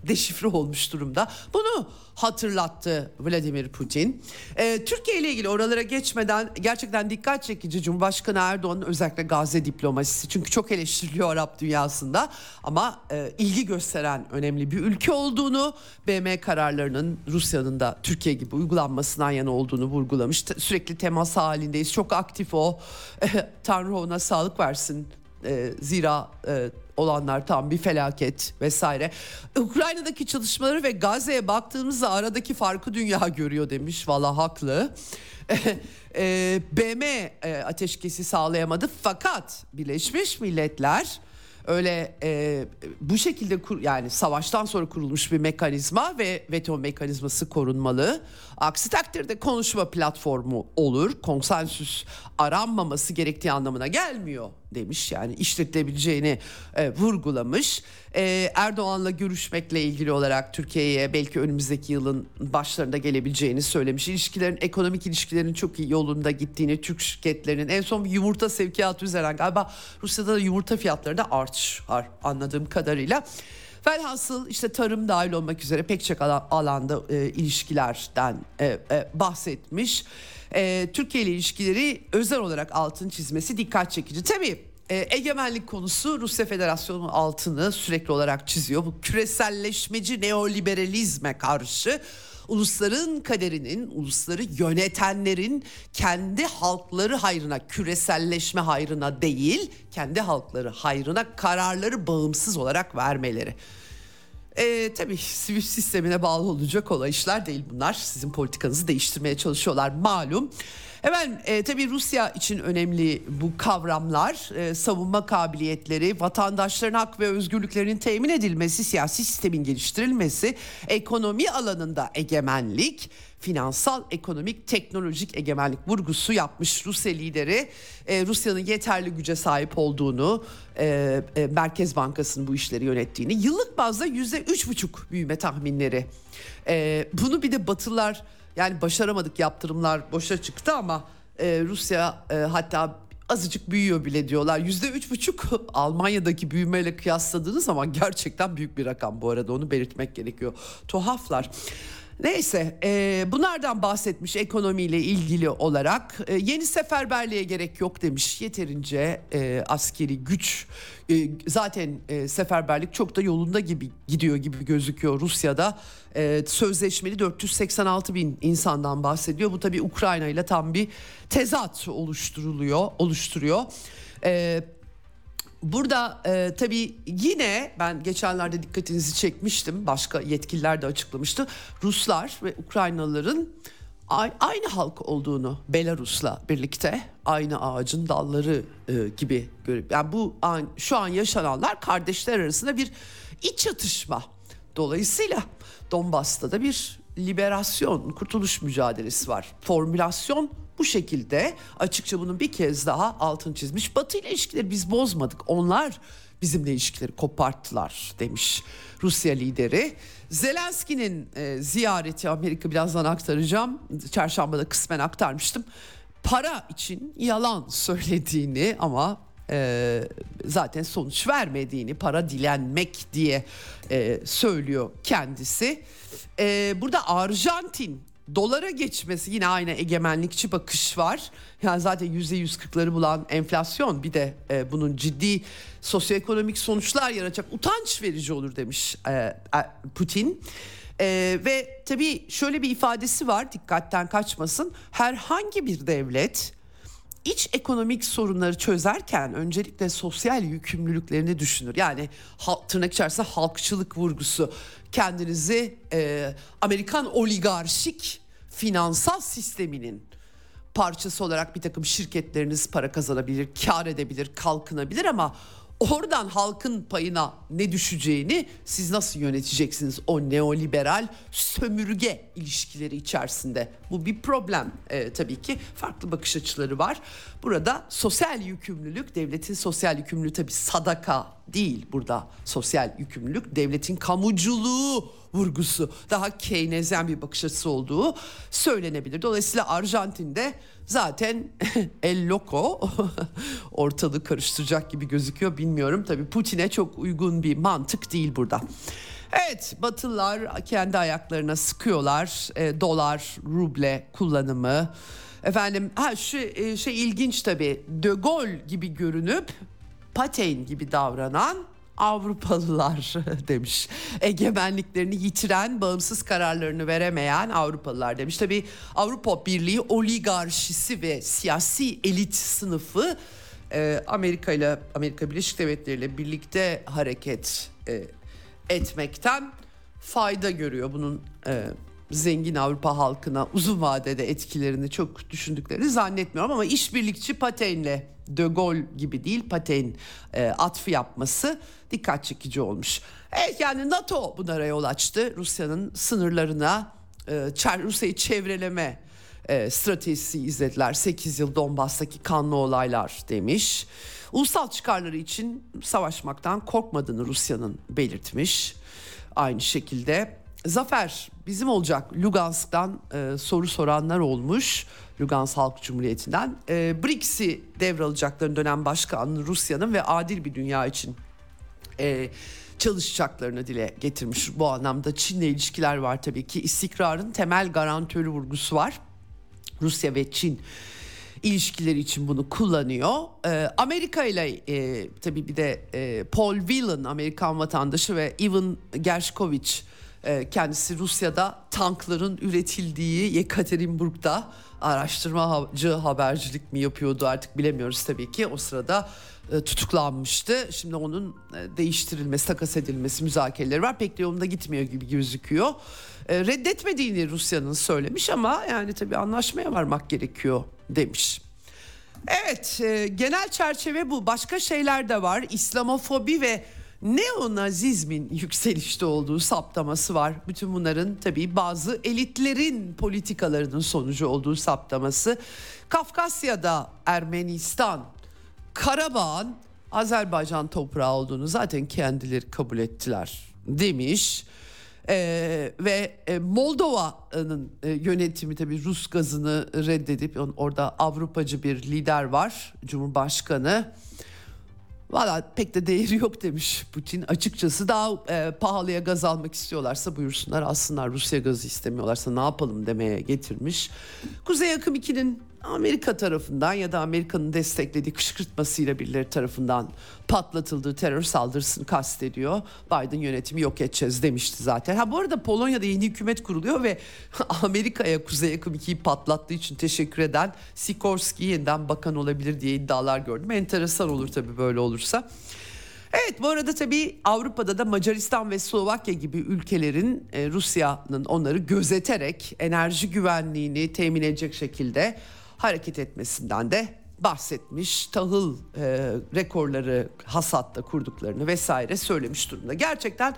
deşifre olmuş durumda. Bunu hatırlattı Vladimir Putin. Ee, Türkiye ile ilgili oralara geçmeden gerçekten dikkat çekici Cumhurbaşkanı Erdoğan'ın özellikle Gazze diplomasisi. Çünkü çok eleştiriliyor Arap dünyasında ama e, ilgi gösteren önemli bir ülke olduğunu, BM kararlarının Rusya'nın da Türkiye gibi uygulanmasından yana olduğunu vurgulamış. Sürekli temas halindeyiz. Çok aktif o. Tanrı ona sağlık versin. E, zira e, olanlar tam bir felaket vesaire. Ukrayna'daki çalışmaları ve Gazze'ye baktığımızda aradaki farkı dünya görüyor demiş. Valla haklı. e, BM e, ateşkesi sağlayamadı fakat Birleşmiş Milletler öyle e, bu şekilde kur, yani savaştan sonra kurulmuş bir mekanizma ve veto mekanizması korunmalı. Aksi takdirde konuşma platformu olur. Konsensüs aranmaması gerektiği anlamına gelmiyor demiş. Yani işletilebileceğini e, vurgulamış. E, Erdoğan'la görüşmekle ilgili olarak Türkiye'ye belki önümüzdeki yılın başlarında gelebileceğini söylemiş. İlişkilerin ekonomik ilişkilerin çok iyi yolunda gittiğini, Türk şirketlerinin en son yumurta sevkiyatı üzerinden galiba Rusya'da da yumurta fiyatları da artış var anladığım kadarıyla. Velhasıl işte tarım dahil olmak üzere pek çok alanda e, ilişkilerden e, e, bahsetmiş. E, Türkiye ile ilişkileri özel olarak altın çizmesi dikkat çekici. Tabii e, egemenlik konusu Rusya Federasyonu'nun altını sürekli olarak çiziyor. Bu küreselleşmeci neoliberalizme karşı ulusların kaderinin, ulusları yönetenlerin kendi halkları hayrına, küreselleşme hayrına değil, kendi halkları hayrına kararları bağımsız olarak vermeleri. E, tabii sivil sistemine bağlı olacak olay işler değil bunlar. Sizin politikanızı değiştirmeye çalışıyorlar malum. Hemen e, tabii Rusya için önemli bu kavramlar, e, savunma kabiliyetleri, vatandaşların hak ve özgürlüklerinin temin edilmesi, siyasi sistemin geliştirilmesi, ekonomi alanında egemenlik, finansal, ekonomik, teknolojik egemenlik vurgusu yapmış Rusya lideri. E, Rusya'nın yeterli güce sahip olduğunu, e, e, Merkez Bankası'nın bu işleri yönettiğini, yıllık bazda yüzde üç buçuk büyüme tahminleri. E, bunu bir de Batılılar yani başaramadık yaptırımlar boşa çıktı ama e, Rusya e, hatta azıcık büyüyor bile diyorlar. Yüzde üç buçuk Almanya'daki büyümeyle kıyasladığınız zaman gerçekten büyük bir rakam bu arada onu belirtmek gerekiyor. Tuhaflar. Neyse e, bunlardan bahsetmiş ekonomiyle ilgili olarak? E, yeni seferberliğe gerek yok demiş. Yeterince e, askeri güç e, zaten e, seferberlik çok da yolunda gibi gidiyor gibi gözüküyor Rusya'da. E, sözleşmeli 486 bin insandan bahsediyor. Bu tabi Ukrayna ile tam bir tezat oluşturuluyor oluşturuyor. E, Burada e, tabii yine ben geçenlerde dikkatinizi çekmiştim. Başka yetkililer de açıklamıştı. Ruslar ve Ukraynalıların aynı halk olduğunu Belarus'la birlikte aynı ağacın dalları e, gibi görüp yani bu an şu an yaşananlar kardeşler arasında bir iç çatışma. Dolayısıyla Donbas'ta da bir liberasyon, kurtuluş mücadelesi var. Formülasyon bu şekilde açıkça bunun bir kez daha altın çizmiş. Batı ile ilişkileri biz bozmadık. Onlar bizimle ilişkileri koparttılar demiş Rusya lideri. Zelenski'nin e, ziyareti Amerika birazdan aktaracağım. Çarşambada kısmen aktarmıştım. Para için yalan söylediğini ama e, zaten sonuç vermediğini para dilenmek diye e, söylüyor kendisi. E, burada Arjantin dolara geçmesi yine aynı egemenlikçi bakış var. Yani zaten yüzde yüz kırkları bulan enflasyon bir de e, bunun ciddi sosyoekonomik sonuçlar yaratacak utanç verici olur demiş e, e, Putin. E, ve tabii şöyle bir ifadesi var dikkatten kaçmasın. Herhangi bir devlet iç ekonomik sorunları çözerken öncelikle sosyal yükümlülüklerini düşünür. Yani tırnak içerisinde halkçılık vurgusu. Kendinizi e, Amerikan oligarşik finansal sisteminin parçası olarak bir takım şirketleriniz para kazanabilir, kar edebilir, kalkınabilir ama oradan halkın payına ne düşeceğini siz nasıl yöneteceksiniz o neoliberal sömürge ilişkileri içerisinde? Bu bir problem ee, tabii ki farklı bakış açıları var. Burada sosyal yükümlülük devletin sosyal yükümlülüğü tabii sadaka değil burada sosyal yükümlülük devletin kamuculuğu vurgusu daha Keynesyen bir bakış açısı olduğu söylenebilir. Dolayısıyla Arjantin'de zaten el loco ortalığı karıştıracak gibi gözüküyor bilmiyorum. Tabii Putin'e çok uygun bir mantık değil burada. Evet Batılılar kendi ayaklarına sıkıyorlar e, dolar ruble kullanımı. Efendim ha şu e, şey ilginç tabii De Gaulle gibi görünüp Patein gibi davranan Avrupalılar demiş. Egemenliklerini yitiren, bağımsız kararlarını veremeyen Avrupalılar demiş. Tabii Avrupa Birliği oligarşisi ve siyasi elit sınıfı e, Amerika ile Amerika Birleşik Devletleri ile birlikte hareket e, etmekten fayda görüyor. Bunun e, zengin Avrupa halkına uzun vadede etkilerini çok düşündüklerini zannetmiyorum ama işbirlikçi Patein'le De Gaulle gibi değil Patein e, atfı yapması dikkat çekici olmuş. Evet yani NATO bunlara yol açtı. Rusya'nın sınırlarına e, Rusya'yı çevreleme e, stratejisi izlediler. 8 yıl Donbas'taki kanlı olaylar demiş. Ulusal çıkarları için savaşmaktan korkmadığını Rusya'nın belirtmiş. Aynı şekilde zafer bizim olacak Lugansk'tan e, soru soranlar olmuş. Lugansk Halk Cumhuriyeti'nden. E, BRICS'i devralacaklarını dönem başkanı Rusya'nın ve adil bir dünya için e, çalışacaklarını dile getirmiş. Bu anlamda Çin'le ilişkiler var tabii ki. İstikrarın temel garantörü vurgusu var. Rusya ve Çin ilişkileri için bunu kullanıyor. E, Amerika ile e, tabii bir de e, Paul Whelan Amerikan vatandaşı ve Ivan Gershkovich kendisi Rusya'da tankların üretildiği Yekaterinburg'da araştırmacı habercilik mi yapıyordu artık bilemiyoruz tabii ki. O sırada e, tutuklanmıştı. Şimdi onun e, değiştirilmesi, takas edilmesi müzakereleri var. Pek de yolunda gitmiyor gibi gözüküyor. E, reddetmediğini Rusya'nın söylemiş ama yani tabii anlaşmaya varmak gerekiyor demiş. Evet genel çerçeve bu. Başka şeyler de var. İslamofobi ve neonazizmin yükselişte olduğu saptaması var. Bütün bunların tabii bazı elitlerin politikalarının sonucu olduğu saptaması. Kafkasya'da Ermenistan Karabağ'ın Azerbaycan toprağı olduğunu zaten kendileri kabul ettiler demiş. Ee, ve e, Moldova'nın e, yönetimi tabii Rus gazını reddedip, orada Avrupacı bir lider var, Cumhurbaşkanı. Valla pek de değeri yok demiş Putin. Açıkçası daha e, pahalıya gaz almak istiyorlarsa buyursunlar alsınlar. Rusya gazı istemiyorlarsa ne yapalım demeye getirmiş. Kuzey Akım 2'nin Amerika tarafından ya da Amerika'nın desteklediği kışkırtmasıyla birileri tarafından patlatıldığı terör saldırısını kastediyor. Biden yönetimi yok edeceğiz demişti zaten. Ha bu arada Polonya'da yeni hükümet kuruluyor ve Amerika'ya Kuzey Akım 2'yi patlattığı için teşekkür eden Sikorski yeniden bakan olabilir diye iddialar gördüm. Enteresan olur tabii böyle olursa. Evet bu arada tabii Avrupa'da da Macaristan ve Slovakya gibi ülkelerin e, Rusya'nın onları gözeterek enerji güvenliğini temin edecek şekilde hareket etmesinden de bahsetmiş. Tahıl e, rekorları hasatta kurduklarını vesaire söylemiş durumda. Gerçekten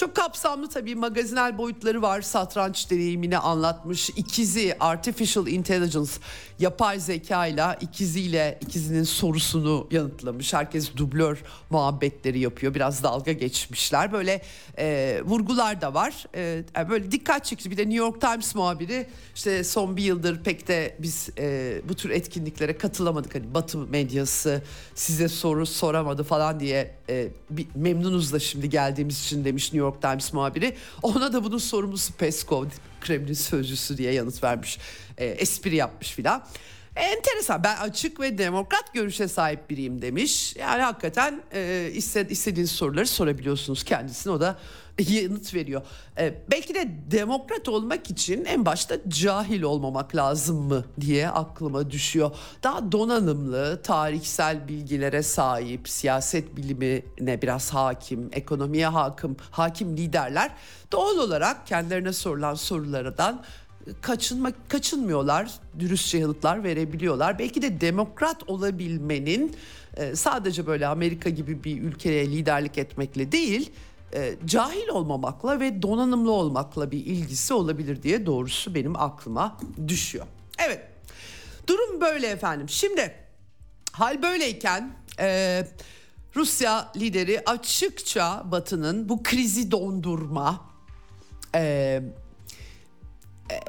çok kapsamlı tabii magazinel boyutları var. Satranç deneyimini anlatmış. İkizi Artificial Intelligence yapay zeka ile ikiziyle ikizinin sorusunu yanıtlamış. Herkes dublör muhabbetleri yapıyor. Biraz dalga geçmişler. Böyle e, vurgular da var. E, böyle dikkat çekici. Bir de New York Times muhabiri işte son bir yıldır pek de biz e, bu tür etkinliklere katılamadık. Hani Batı medyası size soru soramadı falan diye e, bir, memnunuz da şimdi geldiğimiz için demiş New York Times muhabiri. Ona da bunun sorumlusu Peskov, Kremlin sözcüsü diye yanıt vermiş. E, espri yapmış filan. Enteresan ben açık ve demokrat görüşe sahip biriyim demiş. Yani hakikaten e, istediğiniz soruları sorabiliyorsunuz kendisine o da yanıt veriyor. E, belki de demokrat olmak için en başta cahil olmamak lazım mı diye aklıma düşüyor. Daha donanımlı, tarihsel bilgilere sahip, siyaset bilimine biraz hakim, ekonomiye hakim, hakim liderler doğal olarak kendilerine sorulan sorulardan kaçınmak kaçınmıyorlar, dürüstçe yanıtlar verebiliyorlar. Belki de demokrat olabilmenin e, sadece böyle Amerika gibi bir ülkeye liderlik etmekle değil, e, cahil olmamakla ve donanımlı olmakla bir ilgisi olabilir diye doğrusu benim aklıma düşüyor. Evet, durum böyle efendim. Şimdi hal böyleyken e, Rusya lideri açıkça Batı'nın bu krizi dondurma, e,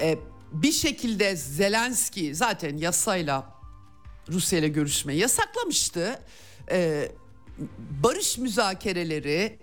e, bir şekilde Zelenski zaten yasayla Rusya ile görüşmeyi yasaklamıştı. E, barış müzakereleri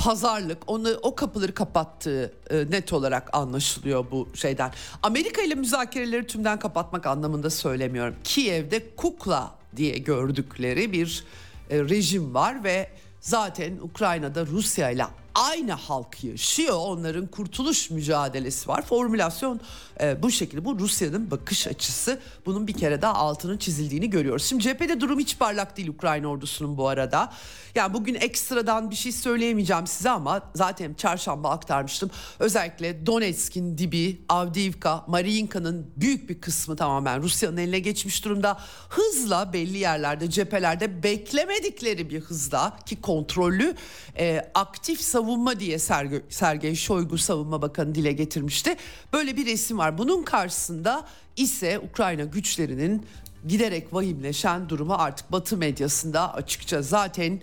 pazarlık onu o kapıları kapattığı e, net olarak anlaşılıyor bu şeyden. Amerika ile müzakereleri tümden kapatmak anlamında söylemiyorum. Kiev'de kukla diye gördükleri bir e, rejim var ve zaten Ukrayna'da Rusya ile aynı halk yaşıyor. Onların kurtuluş mücadelesi var. Formülasyon e, bu şekilde. Bu Rusya'nın bakış açısı. Bunun bir kere daha altının çizildiğini görüyoruz. Şimdi cephede durum hiç parlak değil Ukrayna ordusunun bu arada. Yani bugün ekstradan bir şey söyleyemeyeceğim size ama zaten çarşamba aktarmıştım. Özellikle Donetsk'in dibi, Avdiivka, Mariinka'nın büyük bir kısmı tamamen Rusya'nın eline geçmiş durumda. Hızla belli yerlerde, cephelerde beklemedikleri bir hızla ki kontrollü e, aktif savunma diye Sergey, Sergey Shoigu savunma bakanı dile getirmişti. Böyle bir resim var. Bunun karşısında ise Ukrayna güçlerinin giderek vahimleşen durumu artık Batı medyasında açıkça zaten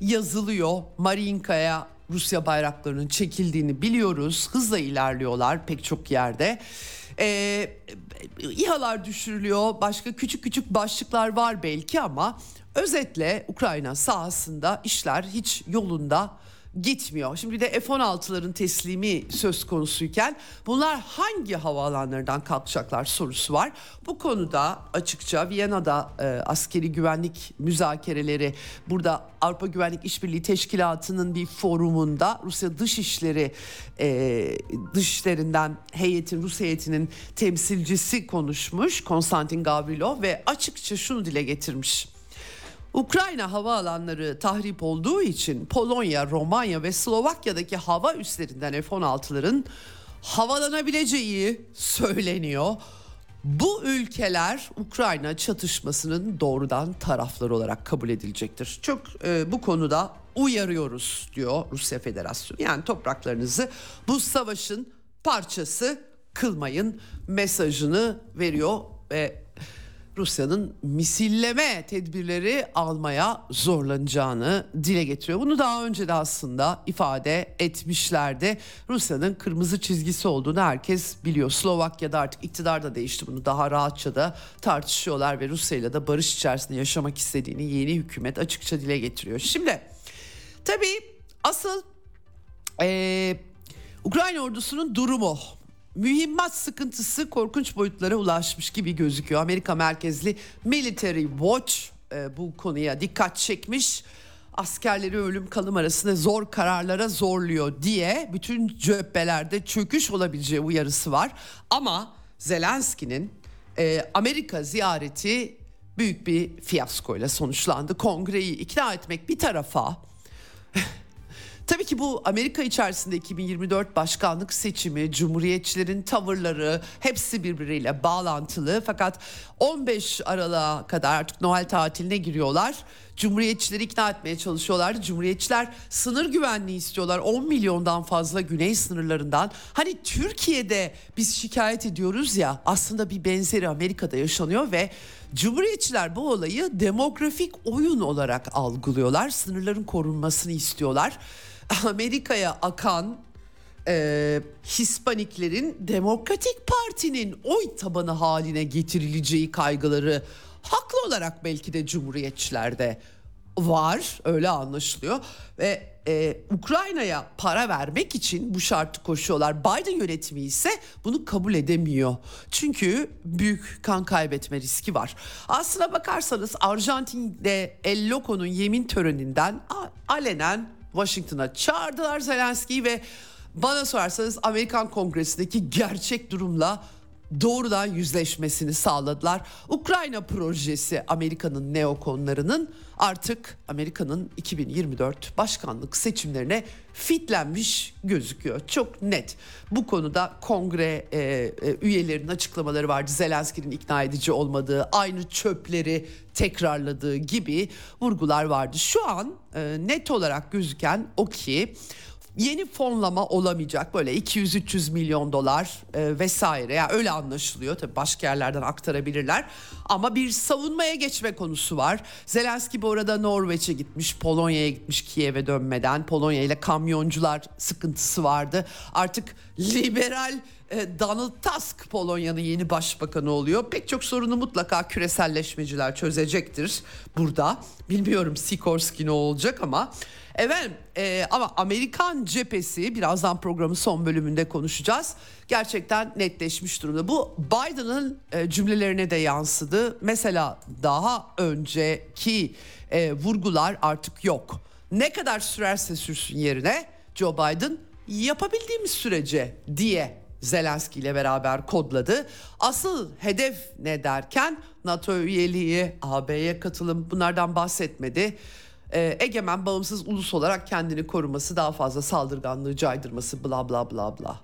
yazılıyor. Mariinka'ya Rusya bayraklarının çekildiğini biliyoruz. Hızla ilerliyorlar pek çok yerde. Ee, İHA'lar düşürülüyor. Başka küçük küçük başlıklar var belki ama özetle Ukrayna sahasında işler hiç yolunda gitmiyor. Şimdi de F-16'ların teslimi söz konusuyken bunlar hangi havaalanlarından kalkacaklar sorusu var. Bu konuda açıkça Viyana'da e, askeri güvenlik müzakereleri burada Avrupa Güvenlik İşbirliği Teşkilatı'nın bir forumunda Rusya Dışişleri e, Dışişlerinden heyetin Rus heyetinin temsilcisi konuşmuş Konstantin Gavrilov ve açıkça şunu dile getirmiş. Ukrayna havaalanları tahrip olduğu için Polonya, Romanya ve Slovakya'daki hava üslerinden F-16'ların havalanabileceği söyleniyor. Bu ülkeler Ukrayna çatışmasının doğrudan tarafları olarak kabul edilecektir. Çok e, bu konuda uyarıyoruz diyor Rusya Federasyonu. Yani topraklarınızı bu savaşın parçası kılmayın mesajını veriyor ve Rusya'nın misilleme tedbirleri almaya zorlanacağını dile getiriyor. Bunu daha önce de aslında ifade etmişlerdi. Rusya'nın kırmızı çizgisi olduğunu herkes biliyor. Slovakya'da artık iktidar da değişti bunu daha rahatça da tartışıyorlar ve Rusya ile de barış içerisinde yaşamak istediğini yeni hükümet açıkça dile getiriyor. Şimdi tabii asıl ee, Ukrayna ordusunun durumu mühimmat sıkıntısı korkunç boyutlara ulaşmış gibi gözüküyor. Amerika merkezli Military Watch e, bu konuya dikkat çekmiş. Askerleri ölüm kalım arasında zor kararlara zorluyor diye bütün cephelerde çöküş olabileceği uyarısı var. Ama Zelenski'nin e, Amerika ziyareti büyük bir fiyaskoyla sonuçlandı. Kongreyi ikna etmek bir tarafa Tabii ki bu Amerika içerisinde 2024 başkanlık seçimi, cumhuriyetçilerin tavırları hepsi birbiriyle bağlantılı. Fakat 15 Aralık'a kadar artık Noel tatiline giriyorlar. Cumhuriyetçileri ikna etmeye çalışıyorlar. Cumhuriyetçiler sınır güvenliği istiyorlar. 10 milyondan fazla güney sınırlarından. Hani Türkiye'de biz şikayet ediyoruz ya aslında bir benzeri Amerika'da yaşanıyor ve Cumhuriyetçiler bu olayı demografik oyun olarak algılıyorlar. Sınırların korunmasını istiyorlar. Amerika'ya akan e, Hispaniklerin Demokratik Parti'nin oy tabanı haline getirileceği kaygıları haklı olarak belki de Cumhuriyetçilerde var öyle anlaşılıyor ve e, Ukrayna'ya para vermek için bu şartı koşuyorlar. Biden yönetimi ise bunu kabul edemiyor. Çünkü büyük kan kaybetme riski var. Aslına bakarsanız Arjantin'de El Loco'nun yemin töreninden alenen Washington'a çağırdılar Zelenski'yi ve bana sorarsanız Amerikan Kongresi'ndeki gerçek durumla doğrudan yüzleşmesini sağladılar. Ukrayna projesi Amerika'nın neokonlarının artık Amerika'nın 2024 başkanlık seçimlerine fitlenmiş gözüküyor. Çok net. Bu konuda kongre e, e, üyelerinin açıklamaları vardı. Zelenski'nin ikna edici olmadığı, aynı çöpleri tekrarladığı gibi vurgular vardı. Şu an e, net olarak gözüken o ki yeni fonlama olamayacak böyle 200-300 milyon dolar e, vesaire ya yani öyle anlaşılıyor tabii başka yerlerden aktarabilirler ama bir savunmaya geçme konusu var. Zelenski bu arada Norveç'e gitmiş Polonya'ya gitmiş Kiev'e dönmeden Polonya ile kamyoncular sıkıntısı vardı artık liberal e, Donald Tusk Polonya'nın yeni başbakanı oluyor. Pek çok sorunu mutlaka küreselleşmeciler çözecektir burada. Bilmiyorum Sikorski ne olacak ama Efendim e, ama Amerikan cephesi birazdan programın son bölümünde konuşacağız. Gerçekten netleşmiş durumda. Bu Biden'ın e, cümlelerine de yansıdı. Mesela daha önceki e, vurgular artık yok. Ne kadar sürerse sürsün yerine Joe Biden yapabildiğimiz sürece diye Zelenski ile beraber kodladı. Asıl hedef ne derken NATO üyeliği, AB'ye katılım bunlardan bahsetmedi e, egemen bağımsız ulus olarak kendini koruması daha fazla saldırganlığı caydırması bla bla bla bla.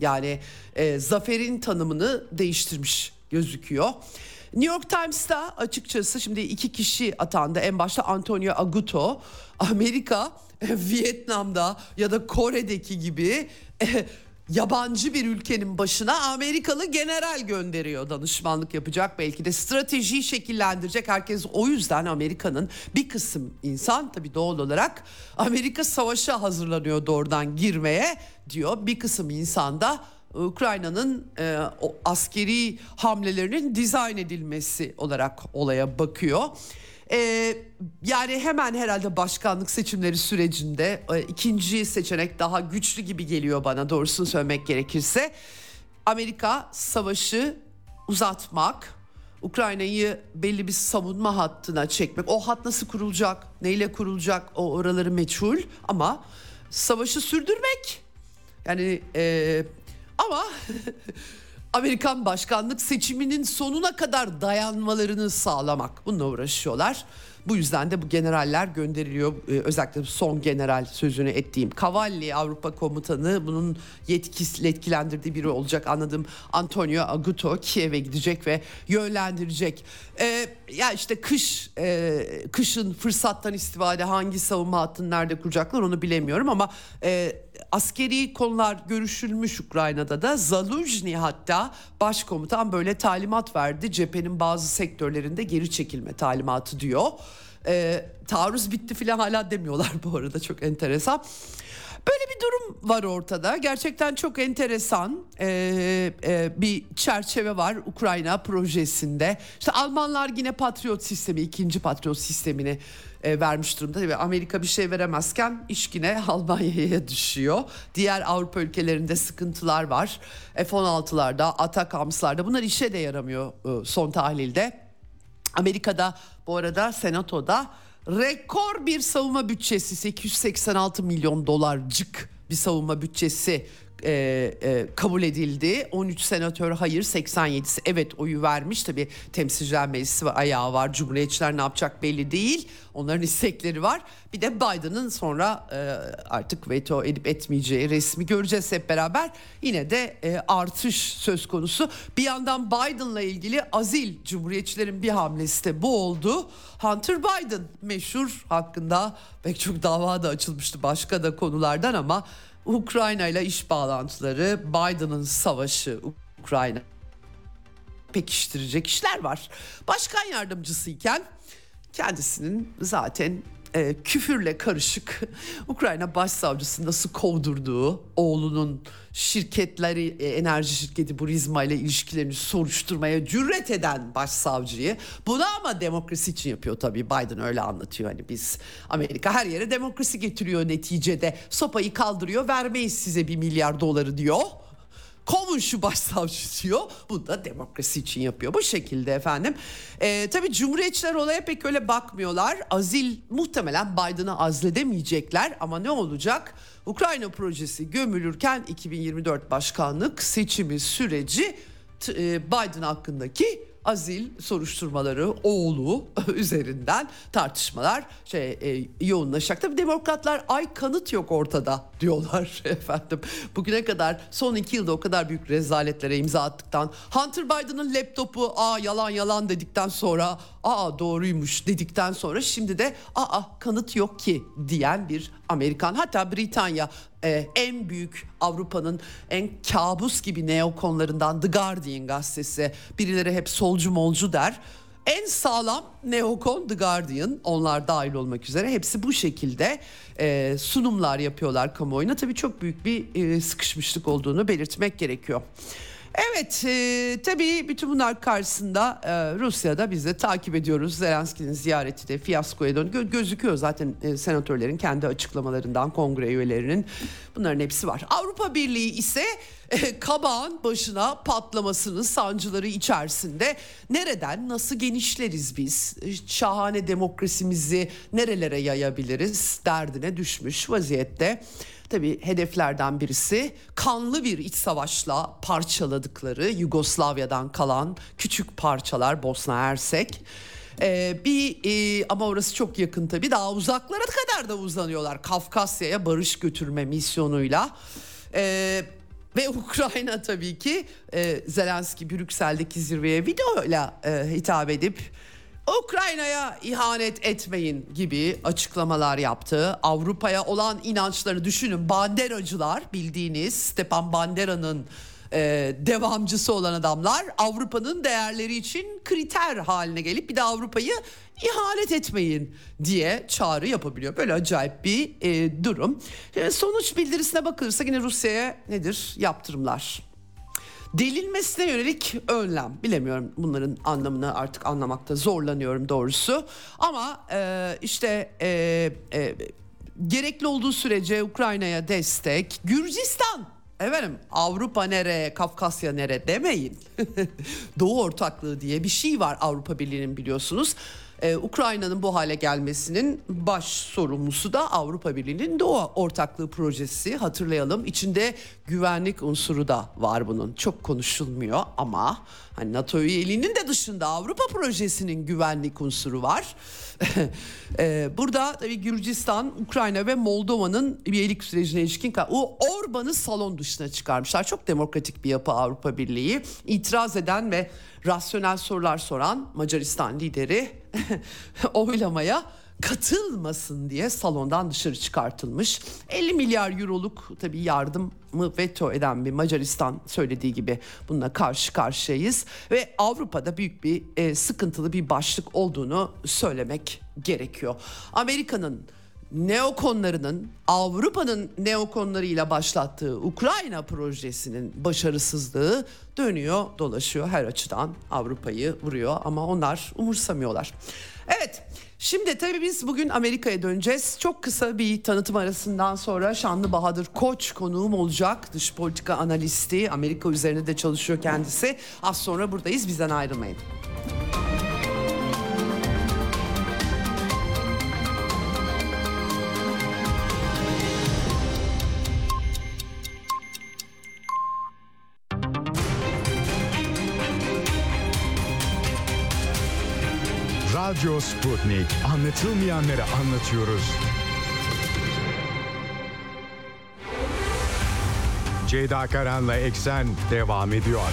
Yani e, zaferin tanımını değiştirmiş gözüküyor. New York Times'ta açıkçası şimdi iki kişi atandı. En başta Antonio Aguto. Amerika Vietnam'da ya da Kore'deki gibi e, yabancı bir ülkenin başına Amerikalı general gönderiyor danışmanlık yapacak. Belki de stratejiyi şekillendirecek. Herkes o yüzden Amerika'nın bir kısım insan tabi doğal olarak Amerika savaşa hazırlanıyor doğrudan girmeye diyor. Bir kısım insan da Ukrayna'nın e, askeri hamlelerinin dizayn edilmesi olarak olaya bakıyor. Ee, yani hemen herhalde başkanlık seçimleri sürecinde e, ikinci seçenek daha güçlü gibi geliyor bana doğrusunu söylemek gerekirse. Amerika savaşı uzatmak, Ukrayna'yı belli bir savunma hattına çekmek. O hat nasıl kurulacak, neyle kurulacak o oraları meçhul ama savaşı sürdürmek. Yani e, ama Amerikan başkanlık seçiminin sonuna kadar dayanmalarını sağlamak. Bununla uğraşıyorlar. Bu yüzden de bu generaller gönderiliyor. Ee, özellikle son general sözünü ettiğim Cavalli Avrupa Komutanı bunun yetkisi, yetkilendirdiği biri olacak anladım. Antonio Aguto Kiev'e gidecek ve yönlendirecek. Ee, ya işte kış e, kışın fırsattan istifade hangi savunma hattını nerede kuracaklar onu bilemiyorum ama e, Askeri konular görüşülmüş Ukrayna'da da Zaluzhny hatta başkomutan böyle talimat verdi. Cephenin bazı sektörlerinde geri çekilme talimatı diyor. Ee, taarruz bitti filan hala demiyorlar bu arada çok enteresan. Böyle bir durum var ortada. Gerçekten çok enteresan ee, e, bir çerçeve var Ukrayna projesinde. İşte Almanlar yine Patriot sistemi, ikinci Patriot sistemini e, vermiş durumda. Tabii Amerika bir şey veremezken iş yine Almanya'ya düşüyor. Diğer Avrupa ülkelerinde sıkıntılar var. F-16'larda, Atakams'larda bunlar işe de yaramıyor e, son tahlilde. Amerika'da bu arada senatoda rekor bir savunma bütçesi 886 milyon dolarcık bir savunma bütçesi e, e, kabul edildi. 13 senatör hayır 87'si evet oyu vermiş. Tabi temsilciler meclisi var, ayağı var. Cumhuriyetçiler ne yapacak belli değil. Onların istekleri var. Bir de Biden'ın sonra e, artık veto edip etmeyeceği resmi göreceğiz hep beraber. Yine de e, artış söz konusu. Bir yandan Biden'la ilgili azil Cumhuriyetçilerin bir hamlesi de bu oldu. Hunter Biden meşhur hakkında pek çok dava da açılmıştı başka da konulardan ama Ukrayna ile iş bağlantıları, Biden'ın savaşı Ukrayna pekiştirecek işler var. Başkan yardımcısıyken kendisinin zaten e, küfürle karışık Ukrayna başsavcısı nasıl kovdurduğu oğlunun şirketleri e, enerji şirketi Burizma ile ilişkilerini soruşturmaya cüret eden başsavcıyı bunu ama demokrasi için yapıyor. Tabii Biden öyle anlatıyor. Hani biz Amerika her yere demokrasi getiriyor neticede. Sopayı kaldırıyor vermeyiz size bir milyar doları diyor kovun şu başsavcı diyor. Bu da demokrasi için yapıyor. Bu şekilde efendim. Ee, tabii Cumhuriyetçiler olaya pek öyle bakmıyorlar. Azil muhtemelen Biden'ı azledemeyecekler ama ne olacak? Ukrayna projesi gömülürken 2024 başkanlık seçimi süreci e, Biden hakkındaki azil soruşturmaları oğlu üzerinden tartışmalar şey e, yoğunlaşacak. Tabii demokratlar ay kanıt yok ortada diyorlar efendim. Bugüne kadar son iki yılda o kadar büyük rezaletlere imza attıktan Hunter Biden'ın laptopu aa yalan yalan dedikten sonra aa doğruymuş dedikten sonra şimdi de aa kanıt yok ki diyen bir Amerikan hatta Britanya e, en büyük Avrupa'nın en kabus gibi neokonlarından The Guardian gazetesi birileri hep solcu molcu der. En sağlam neokon The Guardian onlar dahil olmak üzere hepsi bu şekilde e, sunumlar yapıyorlar kamuoyuna. Tabii çok büyük bir e, sıkışmışlık olduğunu belirtmek gerekiyor. Evet e, tabii bütün bunlar karşısında e, Rusya'da biz de takip ediyoruz. Zelenski'nin ziyareti de fiyaskoya dön gö- gözüküyor zaten e, senatörlerin kendi açıklamalarından kongre üyelerinin bunların hepsi var. Avrupa Birliği ise e, kabağın başına patlamasının sancıları içerisinde nereden nasıl genişleriz biz? E, şahane demokrasimizi nerelere yayabiliriz derdine düşmüş vaziyette. Tabii hedeflerden birisi kanlı bir iç savaşla parçaladıkları Yugoslavya'dan kalan küçük parçalar Bosna Hersek. Ee, bir e, ama orası çok yakın tabii daha uzaklara kadar da uzanıyorlar Kafkasya'ya barış götürme misyonuyla. Ee, ve Ukrayna tabii ki e, Zelenski Brüksel'deki zirveye videoyla e, hitap edip Ukrayna'ya ihanet etmeyin gibi açıklamalar yaptı. Avrupa'ya olan inançları düşünün. Banderacılar bildiğiniz Stepan Bandera'nın e, devamcısı olan adamlar Avrupa'nın değerleri için kriter haline gelip bir de Avrupa'yı ihanet etmeyin diye çağrı yapabiliyor. Böyle acayip bir e, durum. E, sonuç bildirisine bakılırsa yine Rusya'ya nedir? Yaptırımlar Delinmesine yönelik önlem. Bilemiyorum bunların anlamını artık anlamakta zorlanıyorum doğrusu. Ama e, işte e, e, gerekli olduğu sürece Ukrayna'ya destek. Gürcistan Efendim Avrupa nere, Kafkasya nere demeyin. Doğu ortaklığı diye bir şey var Avrupa Birliği'nin biliyorsunuz. Ee, Ukrayna'nın bu hale gelmesinin baş sorumlusu da Avrupa Birliği'nin Doğu Ortaklığı Projesi. Hatırlayalım içinde güvenlik unsuru da var bunun. Çok konuşulmuyor ama hani NATO üyeliğinin de dışında Avrupa Projesi'nin güvenlik unsuru var. ee, burada tabii Gürcistan, Ukrayna ve Moldova'nın üyelik sürecine ilişkin o Orban'ı salon dışına çıkarmışlar. Çok demokratik bir yapı Avrupa Birliği. İtiraz eden ve rasyonel sorular soran Macaristan lideri oylamaya katılmasın diye salondan dışarı çıkartılmış. 50 milyar euroluk tabii yardımı veto eden bir Macaristan söylediği gibi bununla karşı karşıyayız ve Avrupa'da büyük bir e, sıkıntılı bir başlık olduğunu söylemek gerekiyor. Amerika'nın neokonlarının Avrupa'nın neokonlarıyla başlattığı Ukrayna projesinin başarısızlığı dönüyor dolaşıyor her açıdan Avrupa'yı vuruyor ama onlar umursamıyorlar. Evet şimdi tabii biz bugün Amerika'ya döneceğiz. Çok kısa bir tanıtım arasından sonra Şanlı Bahadır Koç konuğum olacak. Dış politika analisti Amerika üzerine de çalışıyor kendisi. Az sonra buradayız bizden ayrılmayın. Radyo Sputnik. Anlatılmayanları anlatıyoruz. Ceyda Karan'la Eksen devam ediyor.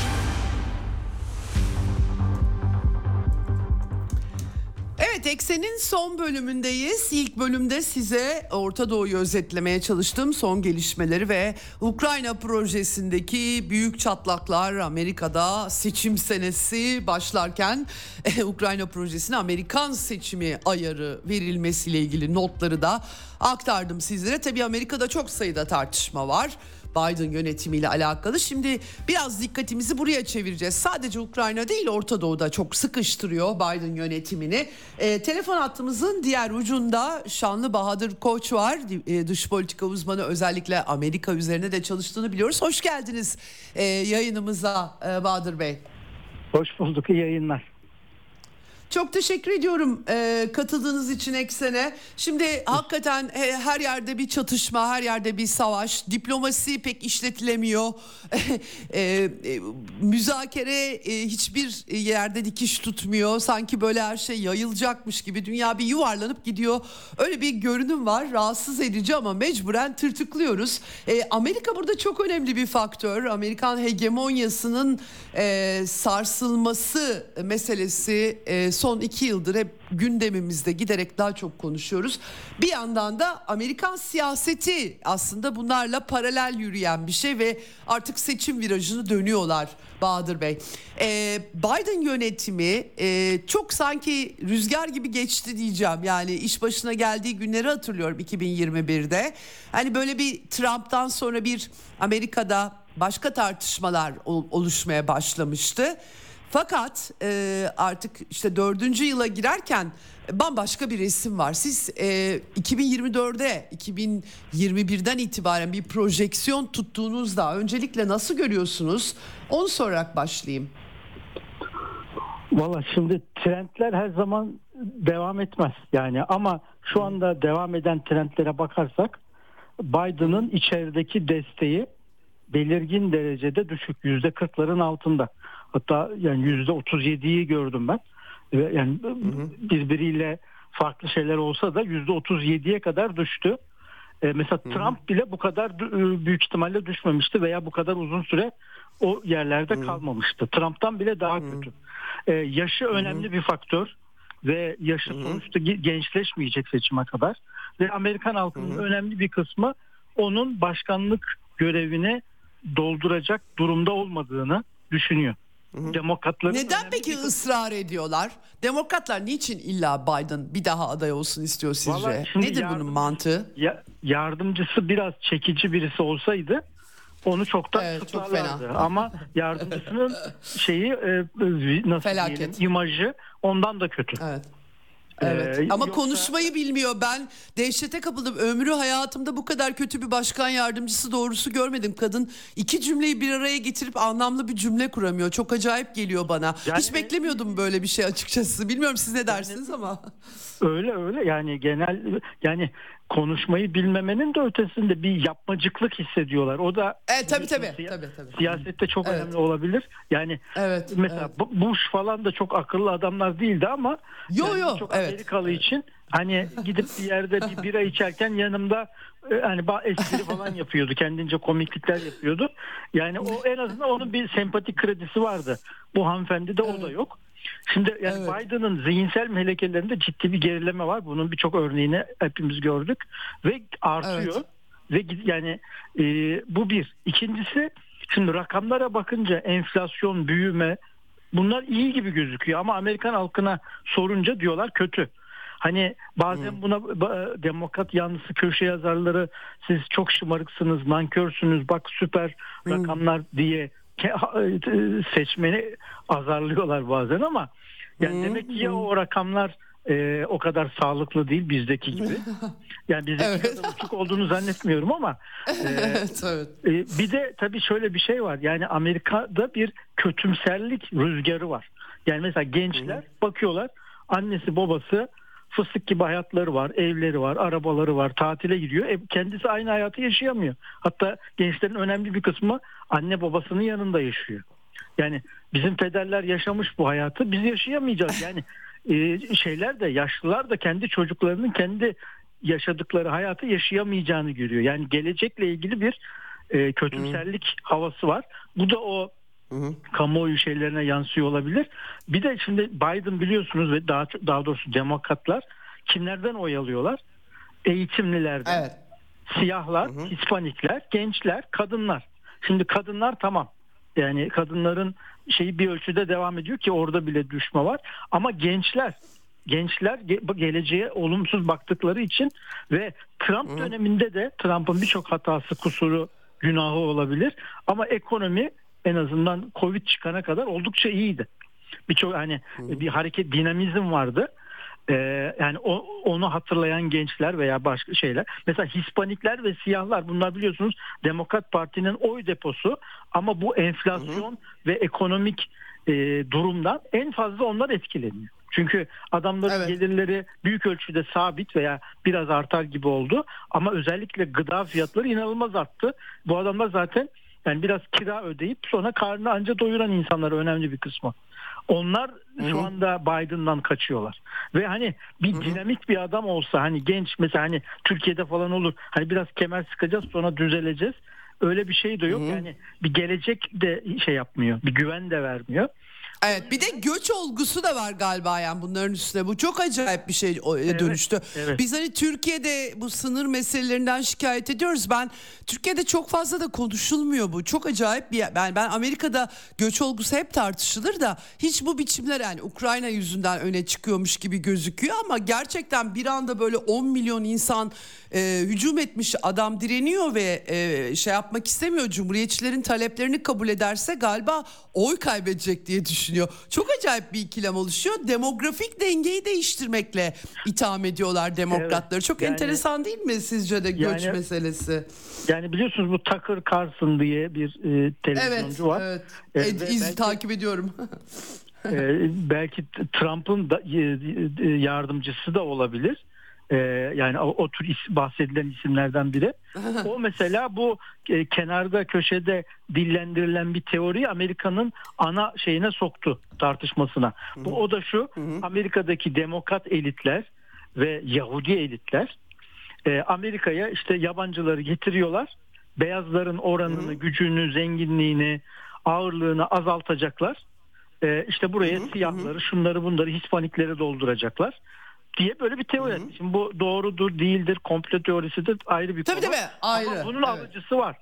Evet Eksen'in son bölümündeyiz. İlk bölümde size Orta Doğu'yu özetlemeye çalıştım. Son gelişmeleri ve Ukrayna projesindeki büyük çatlaklar Amerika'da seçim senesi başlarken Ukrayna projesine Amerikan seçimi ayarı verilmesiyle ilgili notları da aktardım sizlere. Tabii Amerika'da çok sayıda tartışma var. Biden yönetimiyle alakalı. Şimdi biraz dikkatimizi buraya çevireceğiz. Sadece Ukrayna değil Orta Doğu'da çok sıkıştırıyor Biden yönetimini. E, telefon hattımızın diğer ucunda Şanlı Bahadır Koç var. E, dış politika uzmanı özellikle Amerika üzerine de çalıştığını biliyoruz. Hoş geldiniz e, yayınımıza e, Bahadır Bey. Hoş bulduk iyi yayınlar. Çok teşekkür ediyorum e, katıldığınız için Eksen'e. Şimdi hakikaten e, her yerde bir çatışma, her yerde bir savaş. Diplomasi pek işletilemiyor. e, e, müzakere e, hiçbir yerde dikiş tutmuyor. Sanki böyle her şey yayılacakmış gibi dünya bir yuvarlanıp gidiyor. Öyle bir görünüm var. Rahatsız edici ama mecburen tırtıklıyoruz. E, Amerika burada çok önemli bir faktör. Amerikan hegemonyasının e, sarsılması meselesi e, son iki yıldır hep gündemimizde giderek daha çok konuşuyoruz. Bir yandan da Amerikan siyaseti aslında bunlarla paralel yürüyen bir şey ve artık seçim virajını dönüyorlar Bahadır Bey. Ee, Biden yönetimi e, çok sanki rüzgar gibi geçti diyeceğim. Yani iş başına geldiği günleri hatırlıyorum 2021'de. Hani böyle bir Trump'tan sonra bir Amerika'da başka tartışmalar oluşmaya başlamıştı. Fakat e, artık işte dördüncü yıla girerken bambaşka bir resim var. Siz e, 2024'de 2021'den itibaren bir projeksiyon tuttuğunuzda öncelikle nasıl görüyorsunuz? Onu sorarak başlayayım. Valla şimdi trendler her zaman devam etmez yani ama şu anda devam eden trendlere bakarsak Biden'ın içerideki desteği belirgin derecede düşük yüzde kırkların altında. Hatta yani yüzde otuz yediyi gördüm ben. Yani hı hı. birbiriyle farklı şeyler olsa da yüzde otuz yediye kadar düştü. Ee, mesela hı hı. Trump bile bu kadar e, büyük ihtimalle düşmemişti veya bu kadar uzun süre o yerlerde hı. kalmamıştı. Trump'tan bile daha hı. kötü. Ee, yaşı hı önemli bir faktör ve yaşı hı sonuçta gençleşmeyecek seçime kadar ve Amerikan halkının hı. önemli bir kısmı onun başkanlık görevini dolduracak durumda olmadığını düşünüyor. Demokratların Neden peki bir... ısrar ediyorlar? Demokratlar niçin illa Biden bir daha aday olsun istiyor sizce? Nedir yardım, bunun mantığı? Ya, yardımcısı biraz çekici birisi olsaydı onu çoktan evet, tutarlardı. Çok Ama yardımcısının şeyi e, nasıl Felaket. diyelim imajı ondan da kötü. Evet. Evet. Ee, Ama yoksa... konuşmayı bilmiyor. Ben dehşete kapıldım. Ömrü hayatımda bu kadar kötü bir başkan yardımcısı doğrusu görmedim. Kadın iki cümleyi bir araya getirip anlamlı bir cümle kuramıyor. Çok acayip geliyor bana. Yani... Hiç beklemiyordum böyle bir şey açıkçası. Bilmiyorum siz ne dersiniz yani... ama. Öyle öyle yani genel yani konuşmayı bilmemenin de ötesinde bir yapmacıklık hissediyorlar. O da e, tabii, tabii, siya- tabii, tabii. siyasette çok evet. önemli olabilir. Yani evet, mesela evet. Bush falan da çok akıllı adamlar değildi ama yo, yani yo, çok evet. Amerikalı için hani gidip bir yerde bir bira içerken yanımda e, hani espri falan yapıyordu. Kendince komiklikler yapıyordu. Yani o en azından onun bir sempatik kredisi vardı. Bu hanımefendi de o da yok. Şimdi yani Evet. Biden'ın zihinsel melekelerinde ciddi bir gerileme var. Bunun birçok örneğini hepimiz gördük ve artıyor. Evet. Ve yani e, bu bir. İkincisi şimdi rakamlara bakınca enflasyon, büyüme bunlar iyi gibi gözüküyor ama Amerikan halkına sorunca diyorlar kötü. Hani bazen buna ba- demokrat yanlısı köşe yazarları siz çok şımarıksınız, nankörsünüz, bak süper rakamlar diye seçmeni azarlıyorlar bazen ama yani demek ki ya o rakamlar e, o kadar sağlıklı değil bizdeki gibi. Yani bizdeki Evet. kadar uçuk olduğunu zannetmiyorum ama e, evet evet. e, bir de tabii şöyle bir şey var. Yani Amerika'da bir kötümserlik rüzgarı var. Yani mesela gençler bakıyorlar annesi babası fıstık gibi hayatları var, evleri var, arabaları var, tatile gidiyor. E, kendisi aynı hayatı yaşayamıyor. Hatta gençlerin önemli bir kısmı anne babasının yanında yaşıyor. Yani bizim pederler yaşamış bu hayatı biz yaşayamayacağız. Yani e, şeyler de yaşlılar da kendi çocuklarının kendi yaşadıkları hayatı yaşayamayacağını görüyor. Yani gelecekle ilgili bir e, kötümserlik havası var. Bu da o kamuoyu şeylerine yansıyor olabilir. Bir de şimdi Biden biliyorsunuz ve daha daha doğrusu demokratlar kimlerden oy alıyorlar? Eğitimlilerden, Evet. siyahlar, hispanikler, gençler, kadınlar. Şimdi kadınlar tamam. Yani kadınların şeyi bir ölçüde devam ediyor ki orada bile düşme var. Ama gençler gençler ge- geleceğe olumsuz baktıkları için ve Trump döneminde de Trump'ın birçok hatası, kusuru, günahı olabilir. Ama ekonomi en azından Covid çıkana kadar oldukça iyiydi. Birçok hani bir hareket dinamizm vardı. Ee, yani o, onu hatırlayan gençler veya başka şeyler. Mesela Hispanikler ve siyahlar bunlar biliyorsunuz Demokrat Parti'nin oy deposu ama bu enflasyon ve ekonomik e, durumdan en fazla onlar etkileniyor. Çünkü adamların Evet. gelirleri büyük ölçüde sabit veya biraz artar gibi oldu ama özellikle gıda fiyatları inanılmaz arttı. Bu adamlar zaten yani biraz kira ödeyip sonra karnını anca doyuran insanlar önemli bir kısmı. Onlar şu anda Biden'dan kaçıyorlar. Ve hani bir dinamik bir adam olsa hani genç mesela hani Türkiye'de falan olur. Hani biraz kemer sıkacağız sonra düzeleceğiz. Öyle bir şey de yok. Yani bir gelecek de şey yapmıyor. Bir güven de vermiyor. Evet bir de göç olgusu da var galiba yani bunların üstüne. Bu çok acayip bir şey o- dönüştü. evet. Biz hani Türkiye'de bu sınır meselelerinden şikayet ediyoruz. Ben Türkiye'de çok fazla da konuşulmuyor bu. Çok acayip bir ben ben Amerika'da göç olgusu hep tartışılır da hiç bu biçimler yani Ukrayna yüzünden öne çıkıyormuş gibi gözüküyor ama gerçekten bir anda böyle 10 milyon insan e, hücum etmiş adam direniyor ve e, şey yapmak istemiyor. Cumhuriyetçilerin taleplerini kabul ederse galiba oy kaybedecek diye düşünüyor. Çok acayip bir ikilem oluşuyor. Demografik dengeyi değiştirmekle itham ediyorlar demokratları. Evet, Çok yani- enteresan değil mi sizce de göç Yani- meselesi? Yani biliyorsunuz bu Tucker Carlson diye bir e, Evet, televizyoncu var. evet. E, Ed- iz belki- takip ediyorum. Ee, belki Trump'ın da, e, e, yardımcısı da olabilir. Ee, yani o, o tür is- bahsedilen isimlerden biri. O mesela bu e, kenarda köşede dillendirilen bir teoriyi Amerika'nın ana şeyine soktu tartışmasına. Bu o da şu Amerika'daki demokrat elitler ve Yahudi elitler e, Amerika'ya işte yabancıları getiriyorlar. Beyazların oranını, gücünü, zenginliğini, ağırlığını azaltacaklar. E, işte buraya siyahları, şunları bunları Hispanikleri dolduracaklar diye böyle bir teori. Şimdi bu doğrudur, değildir, komplo teorisidir ayrı bir Tabii konu. tabii, ayrı, Ama bunun evet. alıcısı var.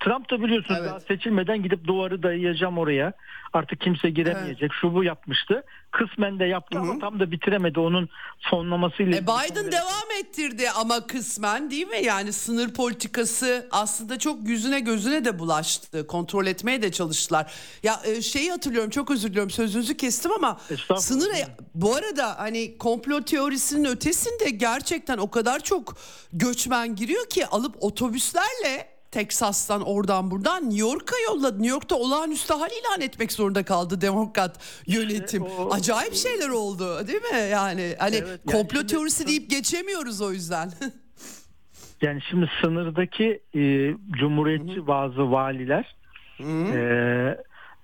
Trump da biliyorsunuz Evet. daha seçilmeden gidip duvarı dayayacağım oraya. Artık kimse giremeyecek. Şu bu yapmıştı. Kısmen de yaptı ama tam da bitiremedi. Onun fonlamasıyla. E Biden devam ettirdi ama kısmen değil mi? Yani sınır politikası aslında çok yüzüne gözüne de bulaştı. Kontrol etmeye de çalıştılar. Ya e, şeyi hatırlıyorum çok özür diliyorum sözünüzü kestim ama sınır bu arada hani komplo teorisinin ötesinde gerçekten o kadar çok göçmen giriyor ki alıp otobüslerle Teksas'tan oradan buradan New York'a yolladı. New York'ta olağanüstü hal ilan etmek zorunda kaldı demokrat yönetim. o- Acayip şeyler oldu değil mi? Yani hani Evet, yani komplo şimdi- teorisi deyip geçemiyoruz o yüzden. Yani şimdi sınırdaki e, cumhuriyetçi bazı valiler e,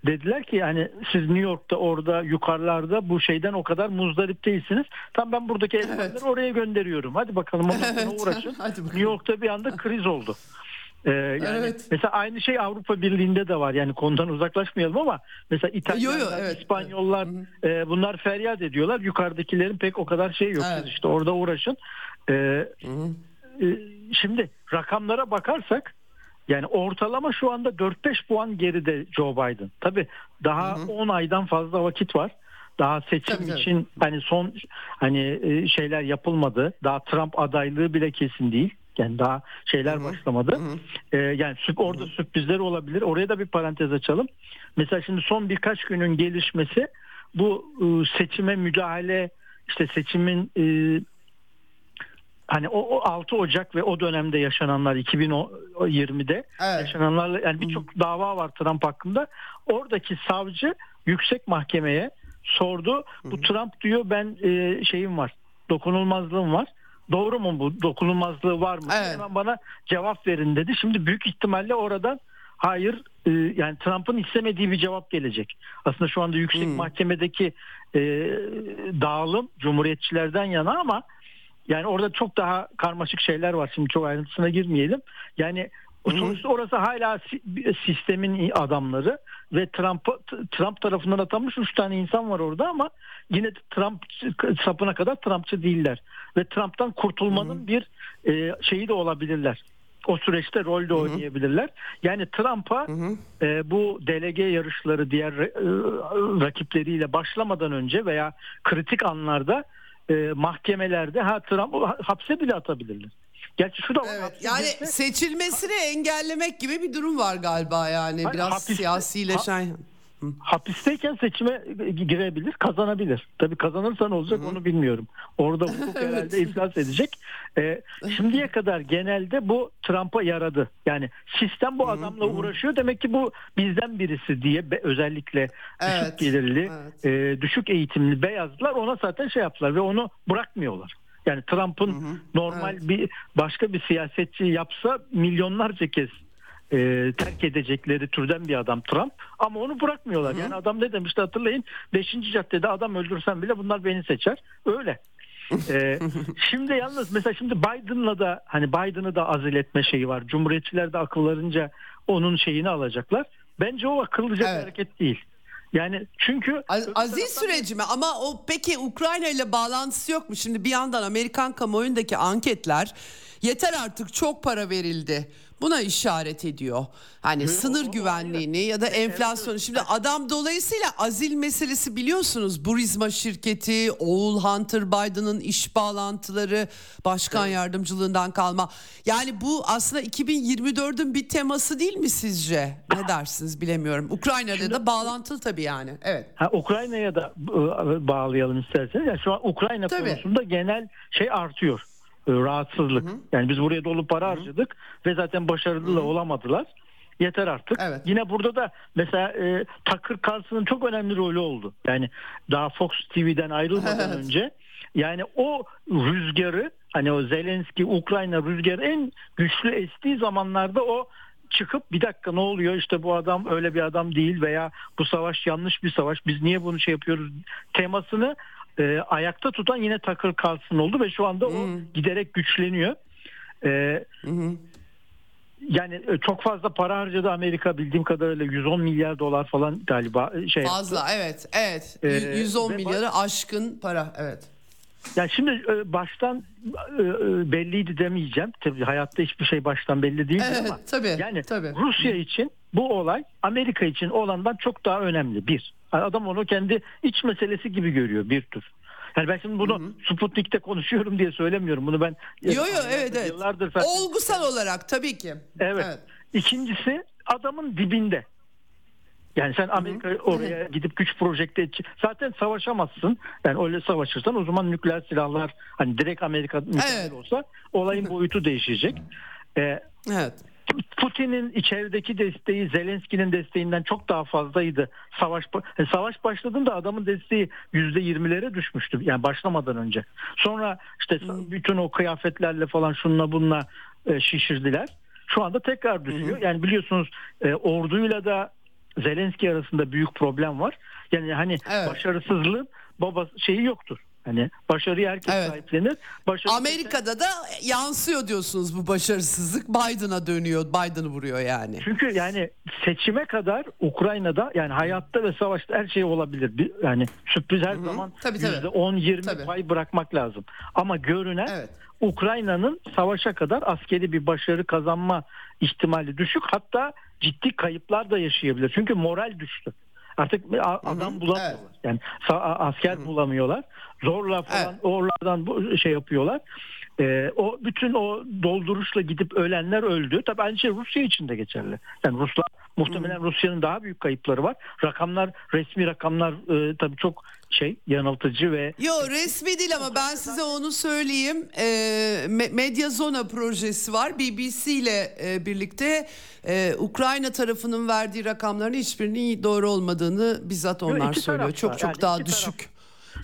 dediler ki yani siz New York'ta orada yukarılarda bu şeyden o kadar muzdarip değilsiniz. Tam ben buradaki elemanları oraya gönderiyorum. Hadi bakalım sonra Evet, uğraşın. hadi bakalım. New York'ta bir anda kriz oldu. Ee, yani Evet. Mesela aynı şey Avrupa Birliği'nde de var. Yani konudan uzaklaşmayalım ama mesela İtalyanlar, Yo, yo, evet. İspanyollar e, bunlar feryat ediyorlar. Yukarıdakilerin pek o kadar şey yok. Evet. Siz işte orada uğraşın. Ee, e, şimdi rakamlara bakarsak yani ortalama şu anda 4-5 puan geride Joe Biden. Tabii daha 10 aydan fazla vakit var. Daha seçim Tabii, tabii. için hani son hani e, şeyler yapılmadı. Daha Trump adaylığı bile kesin değil. Yani daha şeyler başlamadı. Ee, yani sürp- orada sürprizler olabilir. Oraya da bir parantez açalım. Mesela şimdi son birkaç günün gelişmesi bu e, seçime müdahale işte seçimin e, hani o, o 6 Ocak ve o dönemde yaşananlar 2020'de Evet. yaşananlarla yani birçok dava var Trump hakkında. Oradaki savcı yüksek mahkemeye sordu. Bu Trump diyor ben e, şeyim var. Dokunulmazlığım var. Doğru mu bu? Dokunulmazlığı var mı? Evet. Hemen bana cevap verin dedi. Şimdi büyük ihtimalle oradan hayır e, yani Trump'ın istemediği bir cevap gelecek. Aslında şu anda yüksek mahkemedeki e, dağılım cumhuriyetçilerden yana ama yani orada çok daha karmaşık şeyler var. Şimdi çok ayrıntısına girmeyelim. Yani sonuçta orası hala si- sistemin adamları ve Trump Trump tarafından atanmış 3 tane insan var orada ama yine Trump sapına kadar Trumpçı değiller ve Trump'tan kurtulmanın bir e, şeyi de olabilirler. O süreçte rol de oynayabilirler. Yani Trump'a e, bu delege yarışları diğer e, rakipleriyle başlamadan önce veya kritik anlarda e, mahkemelerde ha Trump hapse bile atabilirler. Gerçi şu da var. Evet. Yani girse- seçilmesini engellemek gibi bir durum var galiba yani. Hayır, Biraz hapiste- siyasileşen. hapisteyken seçime girebilir, kazanabilir. Tabii kazanırsa ne olacak onu bilmiyorum. Orada hukuk herhalde iflas edecek. Ee, şimdiye kadar genelde bu Trump'a yaradı. Yani sistem bu adamla uğraşıyor. Demek ki bu bizden birisi diye be- özellikle düşük Evet, gelirli, evet. e, düşük eğitimli beyazlar ona zaten şey yaptılar ve onu bırakmıyorlar. Yani Trump'ın normal bir başka bir siyasetçi yapsa milyonlarca kez e, terk edecekleri türden bir adam Trump ama onu bırakmıyorlar. Yani adam ne demişti hatırlayın 5. caddede adam öldürsem bile bunlar beni seçer. Öyle. E, şimdi yalnız mesela şimdi Biden'la da hani Biden'ı da azil etme şeyi var. Cumhuriyetçiler de akıllarınca onun şeyini alacaklar. Bence o akıllıca bir Evet. hareket değil. Yani çünkü Aziz taraftan- süreci mi? Ama o peki Ukrayna ile bağlantısı yok mu? Şimdi bir yandan Amerikan kamuoyundaki anketler yeter artık çok para verildi. Buna işaret ediyor. Hani sınır güvenliğini ya da enflasyonu. Şimdi adam dolayısıyla azil meselesi biliyorsunuz. Burisma şirketi, oğul Hunter Biden'ın iş bağlantıları, başkan yardımcılığından kalma. Yani bu aslında 2024'ün bir teması değil mi sizce? Ne dersiniz bilemiyorum. Ukrayna'da da bağlantılı tabii yani. Evet. Ha, Ukrayna'ya da e, bağlayalım isterseniz. Yani şu an Ukrayna Tabii. konusunda genel şey artıyor. E, rahatsızlık. Yani biz buraya dolu para harcadık ve zaten başarılı da olamadılar. Yeter artık. Evet. Yine burada da mesela e, Tucker Carlson'ın çok önemli rolü oldu. Yani daha Fox TV'den ayrılmadan Evet. önce yani o rüzgarı hani o Zelenski Ukrayna rüzgarı en güçlü estiği zamanlarda o çıkıp bir dakika ne oluyor işte bu adam öyle bir adam değil veya bu savaş yanlış bir savaş biz niye bunu şey yapıyoruz temasını e, ayakta tutan yine Tucker Carlson oldu ve şu anda o giderek güçleniyor. E, yani e, çok fazla para harcadı Amerika bildiğim kadarıyla 110 milyar dolar falan galiba e, şey yaptı. Fazla evet evet. Ee, Y- 110 ve milyarı aşkın para evet. Yani şimdi e, baştan belliydi demeyeceğim. Tabii hayatta hiçbir şey baştan belli değil Evet, ama tabii, yani tabii. Rusya için bu olay Amerika için olandan çok daha önemli. Bir. Yani adam onu kendi iç meselesi gibi görüyor bir tür. Yani ben şimdi bunu Sputnik'te konuşuyorum diye söylemiyorum. Bunu ben Yo yo evet evet. yıllardır zaten- Olgusal olarak tabii ki. Evet. İkincisi adamın dibinde. Yani sen Amerika oraya gidip güç projekte zaten savaşamazsın. Yani öyle savaşırsan o zaman nükleer silahlar hani direkt Amerika Evet. olsa olayın boyutu değişecek. Ee, Evet. Putin'in içerideki desteği Zelenski'nin desteğinden çok daha fazlaydı. Savaş ba- savaş başladığında adamın desteği yüzde yirmilere düşmüştü. Yani başlamadan önce. Sonra işte bütün o kıyafetlerle falan şunla bununla e, şişirdiler. Şu anda tekrar düşüyor. Yani biliyorsunuz e, orduyla da Zelenski arasında büyük problem var. Yani hani Evet. başarısızlığın baba şeyi yoktur. Hani başarıyı herkes Evet. sahiplenir. Başarı Amerika'da da yansıyor diyorsunuz bu başarısızlık. Biden'a dönüyor. Biden'ı vuruyor yani. Çünkü yani seçime kadar Ukrayna'da yani hayatta ve savaşta her şey olabilir. Bir, yani sürpriz her zaman Tabii, tabii. yüzde 10 20 Tabii. pay bırakmak lazım. Ama görünen Evet. Ukrayna'nın savaşa kadar askeri bir başarı kazanma ihtimali düşük. Hatta ciddi kayıplar da yaşayabilir. Çünkü moral düştü. Artık adam bulamıyorlar. Yani sa- a- asker bulamıyorlar. Zorla falan Evet. oralardan bu şey yapıyorlar. Ee, o bütün o dolduruşla gidip ölenler öldü. Tabii aynı şey Rusya için de geçerli. Yani Ruslar muhtemelen Rusya'nın daha büyük kayıpları var. Rakamlar resmi rakamlar e, tabii çok şey yanıltıcı ve Yo resmi değil ama ben size onu söyleyeyim. Ee, Me- Medya Zona projesi var. BBC ile e, birlikte e, Ukrayna tarafının verdiği rakamların hiçbirinin doğru olmadığını bizzat onlar iki söylüyor. Çok çok Yani daha iki taraf.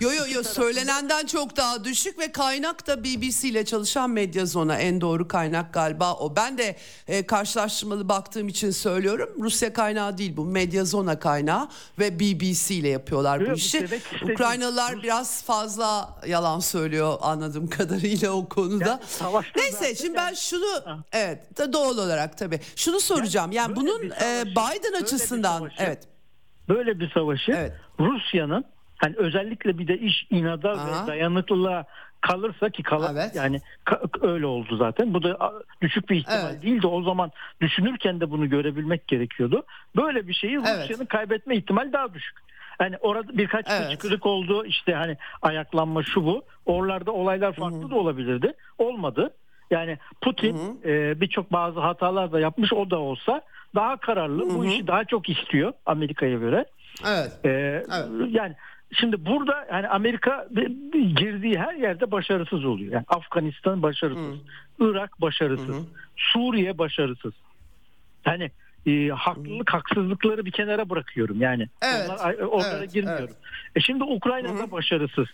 Yo yo yo söylenenden çok daha düşük ve kaynak da BBC ile çalışan Medya Zona en doğru kaynak galiba o. Ben de e, karşılaştırmalı baktığım için söylüyorum. Rusya kaynağı değil bu Medya Zona kaynağı ve BBC ile yapıyorlar Yo, bu işi. istediğim- Ukraynalılar biraz fazla yalan söylüyor anladığım kadarıyla o konuda. Yani Neyse şimdi yani- ben şunu evet da doğal olarak tabii. Şunu soracağım. Yani, böyle bunun e, savaşı- Biden böyle bir açısından evet. böyle bir savaşı Evet. Rusya'nın hani özellikle bir de iş inada Aha. ve dayanıklılığa kalırsa ki kalır Evet. yani ka- öyle oldu zaten. Bu da düşük bir ihtimal Evet. değil de o zaman düşünürken de bunu görebilmek gerekiyordu. Böyle bir şeyi Evet. Rusya'nın kaybetme ihtimali daha düşük. Yani orada birkaç Evet. hıçkırık oldu işte hani ayaklanma şu bu. Oralarda olaylar farklı da olabilirdi. Olmadı. Yani Putin e, birçok bazı hatalar da yapmış o da olsa daha kararlı bu işi daha çok istiyor Amerika'ya göre. Evet. Ee, Evet. Yani şimdi burada yani Amerika girdiği her yerde başarısız oluyor. Yani Afganistan başarısız, Irak başarısız, Suriye başarısız. Yani e, haklılık haksızlıkları bir kenara bırakıyorum yani. Evet, Onlar, oralara evet, girmiyorum. evet. E şimdi Ukrayna'da başarısız.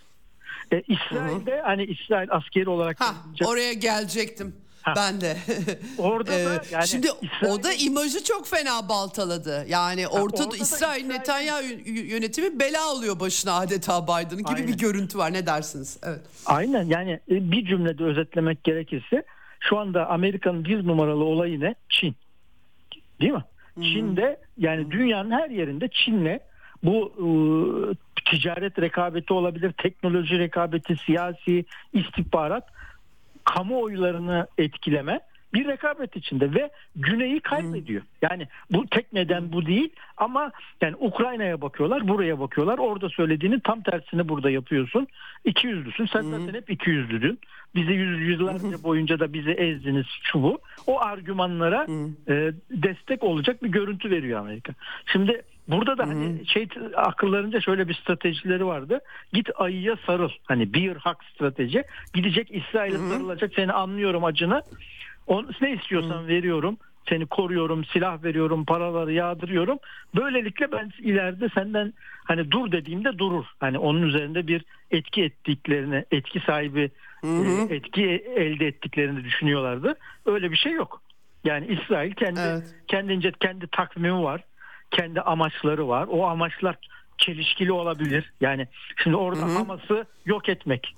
E, İsrail'de hani İsrail askeri olarak Ha oraya gelecektim. Ha. Ben de. Orada da Ee, yani şimdi İsrail- o da imajı çok fena baltaladı. Yani orada da İsrail İsrail- Netanyahu yönetimi bela oluyor başına adeta Biden'ın gibi Aynen. bir görüntü var. Ne dersiniz? Evet. Aynen yani e, bir cümlede özetlemek gerekirse şu anda Amerika'nın bir numaralı olayı ne? Çin. Değil mi? Çin'de yani dünyanın her yerinde Çin'le bu e, ticaret rekabeti olabilir, teknoloji rekabeti, siyasi istihbarat, kamuoylarını etkileme bir rekabet içinde ve güneyi kaybediyor. Yani bu tek neden bu değil ama yani Ukrayna'ya bakıyorlar, buraya bakıyorlar. Orada söylediğinin tam tersini burada yapıyorsun. İki yüzlüsün. Sen zaten hep iki yüzlüdün. Bizi yüz, yüzlerce boyunca da bizi ezdiniz şu bu. O argümanlara e, destek olacak bir görüntü veriyor Amerika. Şimdi burada da hani şey akıllarınca şöyle bir stratejileri vardı. Git ayıya sarıl. Hani bear hug strateji. Gidecek İsrail'e sarılacak. Seni anlıyorum acını. On, ne istiyorsan veriyorum. Seni koruyorum, silah veriyorum, paraları yağdırıyorum. Böylelikle ben ileride senden hani dur dediğimde durur. Hani onun üzerinde bir etki ettiklerini, etki sahibi e, etki elde ettiklerini düşünüyorlardı. Öyle bir şey yok. Yani İsrail kendi Evet. kendince kendi takvimi var. Kendi amaçları var. O amaçlar çelişkili olabilir. Yani şimdi orada Hamas'ı yok etmek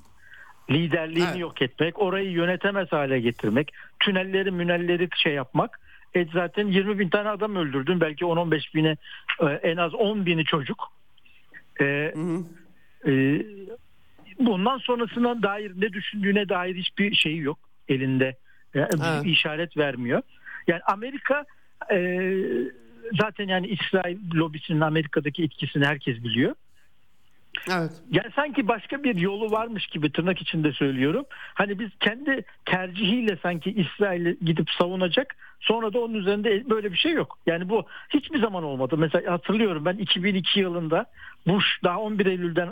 liderliğini Evet. yok etmek, orayı yönetemez hale getirmek, tünelleri münelleri şey yapmak. E zaten 20 bin tane adam öldürdün. Belki 10-15 bine e, en az 10 bini çocuk. E, e, bundan sonrasına dair ne düşündüğüne dair hiçbir şeyi yok elinde. Yani bir Evet. işaret vermiyor. Yani Amerika e, zaten yani İsrail lobisinin Amerika'daki etkisini herkes biliyor. Evet. Yani sanki başka bir yolu varmış gibi tırnak içinde söylüyorum. Hani biz kendi tercihiyle sanki İsrail'i gidip savunacak. Sonra da onun üzerinde böyle bir şey yok. Yani bu hiçbir zaman olmadı. Mesela hatırlıyorum ben 2002 yılında Bush daha 11 Eylül'den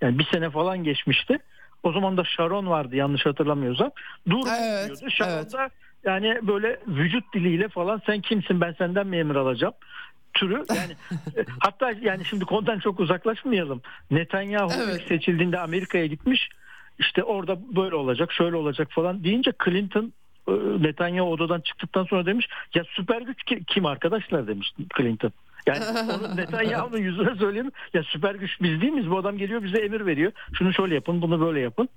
yani bir sene falan geçmişti. O zaman da Sharon vardı yanlış hatırlamıyorsam. Dur Evet, diyordu. Sharon evet. da yani böyle vücut diliyle falan sen kimsin ben senden mi emir alacağım türü yani e, hatta yani şimdi konudan çok uzaklaşmayalım. Netanyahu Evet. seçildiğinde Amerika'ya gitmiş. İşte orada böyle olacak, şöyle olacak falan deyince Clinton e, Netanyahu odadan çıktıktan sonra demiş ya süper güç kim arkadaşlar demiş Clinton. Yani onu Netanyahu'nun yüzüne söyleyeyim. Ya süper güç biz değil miyiz? Bu adam geliyor bize emir veriyor. Şunu şöyle yapın, bunu böyle yapın.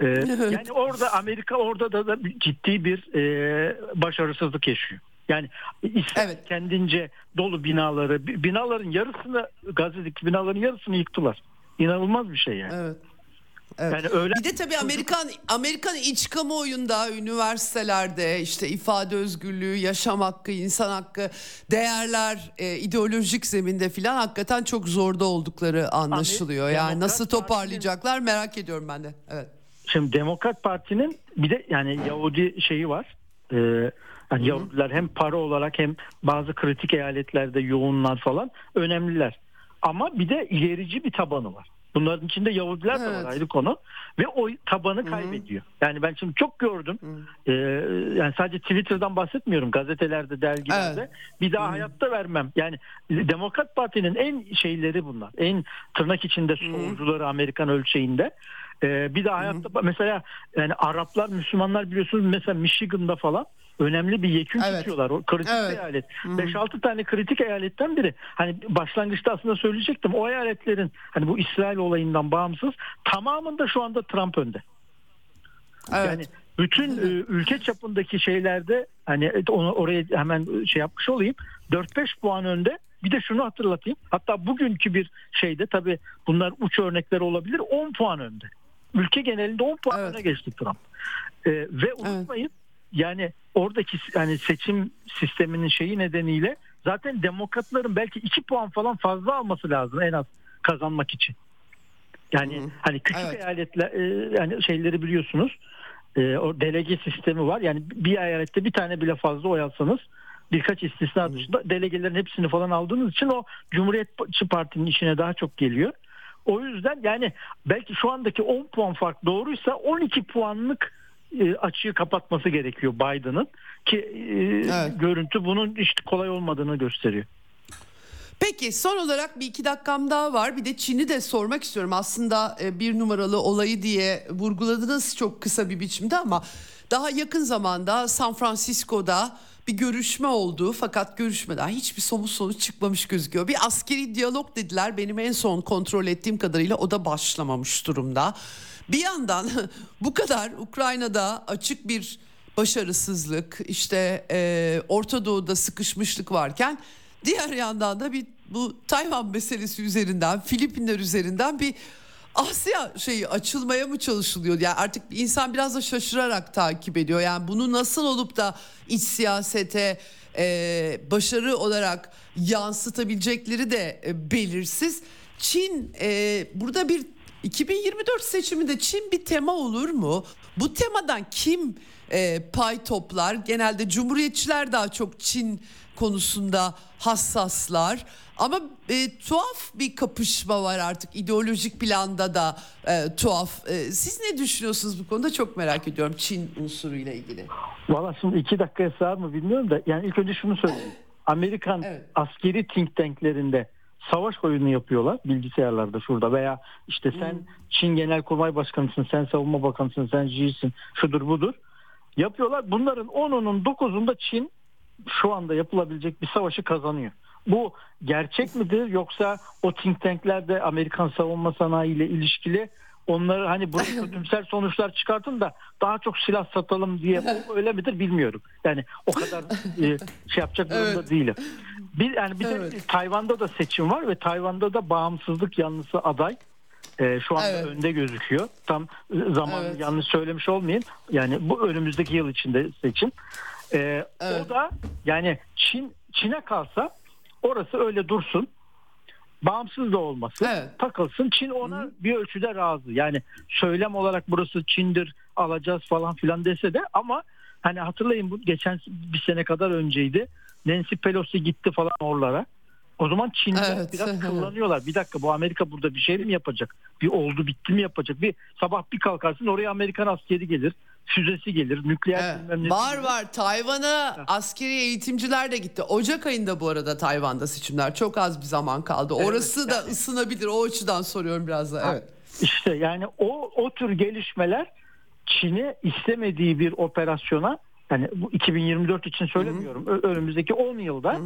Ee, yani orada Amerika orada da, da ciddi bir e, başarısızlık yaşıyor. Yani İsrail evet. kendince dolu binaları, binaların yarısını Gazze'deki binaların yarısını yıktılar. İnanılmaz bir şey yani. Evet. Evet. Yani öyle bir de tabii Amerikan Amerikan iç kamuoyunda, üniversitelerde işte ifade özgürlüğü, yaşam hakkı, insan hakkı, değerler e, ideolojik zeminde filan hakikaten çok zorda oldukları anlaşılıyor. Amerika, yani nasıl toparlayacaklar merak ediyorum ben de. Evet. Şimdi Demokrat Parti'nin bir de yani Yahudi şeyi var. Ee, yani Yahudiler hem para olarak hem bazı kritik eyaletlerde yoğunlar falan önemliler. Ama bir de ilerici bir tabanı var. Bunların içinde Yahudiler evet. de var ayrı konu. Ve o tabanı kaybediyor. Hı-hı. Yani ben şimdi çok gördüm. Ee, yani sadece Twitter'dan bahsetmiyorum. Gazetelerde, dergilerde. Evet. Bir daha Hı-hı. hayatta vermem. Yani Demokrat Parti'nin en şeyleri bunlar. En tırnak içinde solcuları Amerikan ölçeğinde. Ee, bir daha hayatta Hı-hı. mesela yani Araplar, Müslümanlar biliyorsunuz mesela Michigan'da falan önemli bir yekün evet. tutuyorlar. O kritik evet. eyalet. 5-6 tane kritik eyaletten biri. Hani başlangıçta aslında söyleyecektim. O eyaletlerin hani bu İsrail olayından bağımsız tamamında şu anda Trump önde. Evet. Yani bütün ülke çapındaki şeylerde hani onu oraya hemen şey yapmış olayım. 4-5 puan önde. Bir de şunu hatırlatayım. Hatta bugünkü bir şeyde tabii bunlar uç örnekler olabilir. 10 puan önde. Ülke genelinde 10 puan evet. öne geçti Trump. Ee, ve unutmayın evet yani oradaki yani seçim sisteminin şeyi nedeniyle zaten demokratların belki iki puan falan fazla alması lazım en az kazanmak için. Yani hmm. hani küçük evet. eyaletler e, yani şeyleri biliyorsunuz. E, o delege sistemi var. Yani bir eyalette bir tane bile fazla oy alsanız birkaç istisna dışında delegelerin hepsini falan aldığınız için o Cumhuriyetçi Parti'nin işine daha çok geliyor. O yüzden yani belki şu andaki 10 puan fark doğruysa 12 puanlık e, açığı kapatması gerekiyor Biden'ın ki e, evet. görüntü bunun işte kolay olmadığını gösteriyor. Peki son olarak bir iki dakikam daha var. Bir de Çin'i de sormak istiyorum. Aslında e, bir numaralı olayı diye vurguladınız çok kısa bir biçimde ama daha yakın zamanda San Francisco'da bir görüşme oldu fakat görüşmeden hiçbir somut sonuç çıkmamış gözüküyor. Bir askeri diyalog dediler benim en son kontrol ettiğim kadarıyla o da başlamamış durumda. Bir yandan bu kadar Ukrayna'da açık bir başarısızlık işte e, Orta Doğu'da sıkışmışlık varken diğer yandan da bir bu Tayvan meselesi üzerinden Filipinler üzerinden bir Asya şeyi açılmaya mı çalışılıyor? Yani artık insan biraz da şaşırarak takip ediyor. Yani bunu nasıl olup da iç siyasete e, başarı olarak yansıtabilecekleri de e, belirsiz. Çin e, burada bir 2024 seçiminde Çin bir tema olur mu? Bu temadan kim e, pay toplar? Genelde cumhuriyetçiler daha çok Çin konusunda hassaslar. Ama e, tuhaf bir kapışma var artık ideolojik planda da e, tuhaf. E, siz ne düşünüyorsunuz bu konuda çok merak ediyorum Çin unsuruyla ilgili. Valla şimdi iki dakikaya sığar mı bilmiyorum da yani ilk önce şunu söyleyeyim. Amerikan evet. askeri think tanklerinde savaş oyunu yapıyorlar bilgisayarlarda şurada veya işte sen hmm. Çin Genelkurmay Başkanısın, sen Savunma Bakanısın, sen Ji'sin, şudur budur. Yapıyorlar. Bunların 10'unun 9'unda Çin şu anda yapılabilecek bir savaşı kazanıyor. Bu gerçek midir yoksa o think tanklerde Amerikan savunma sanayi ile ilişkili onları hani bu kötümser sonuçlar çıkartın da daha çok silah satalım diye öyle midir bilmiyorum. Yani o kadar e, şey yapacak durumda evet. değilim. Bir yani bir evet. de Tayvan'da da seçim var ve Tayvan'da da bağımsızlık yanlısı aday e, şu anda evet. önde gözüküyor. Tam zaman evet. yanlış söylemiş olmayayım. Yani bu önümüzdeki yıl içinde seçim. E, evet. O da yani Çin Çin'e kalsa orası öyle dursun. Bağımsız da olması evet. takılsın. Çin ona Hı. bir ölçüde razı. Yani söylem olarak burası Çin'dir alacağız falan filan dese de ama hani hatırlayın bu geçen bir sene kadar önceydi. Nancy Pelosi gitti falan oralara. O zaman Çin'de evet. biraz kullanıyorlar. Bir dakika bu Amerika burada bir şey mi yapacak? Bir oldu bitti mi yapacak? Bir sabah bir kalkarsın oraya Amerikan askeri gelir. Füzesi gelir. Nükleer evet. Var var. Tayvan'a askeri eğitimciler de gitti. Ocak ayında bu arada Tayvan'da seçimler. Çok az bir zaman kaldı. Evet. Orası da ısınabilir. O açıdan soruyorum biraz da. Evet. İşte yani o o tür gelişmeler Çin'e istemediği bir operasyona Yani bu 2024 için söylemiyorum. Ö- Önümüzdeki 10 yılda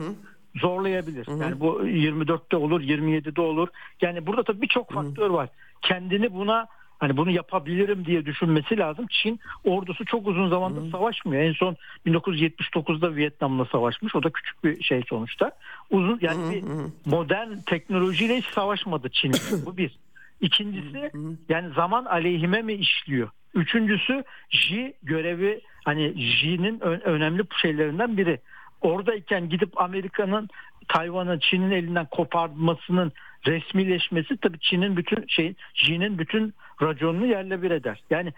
zorlayabilir. Yani bu 24'te olur, 27'de olur. Yani burada tabii birçok faktör var. Kendini buna hani bunu yapabilirim diye düşünmesi lazım. Çin ordusu çok uzun zamandır savaşmıyor. En son 1979'da Vietnam'la savaşmış. O da küçük bir şey sonuçta. Uzun yani bir modern teknolojiyle hiç savaşmadı Çin. bu bir. İkincisi yani zaman aleyhime mi işliyor? Üçüncüsü Xi görevi hani Xi'nin önemli şeylerinden biri. Oradayken gidip Amerika'nın Tayvan'ı Çin'in elinden koparmasının resmileşmesi tabii Çin'in bütün şey Xi'nin bütün raconunu yerle bir eder. Yani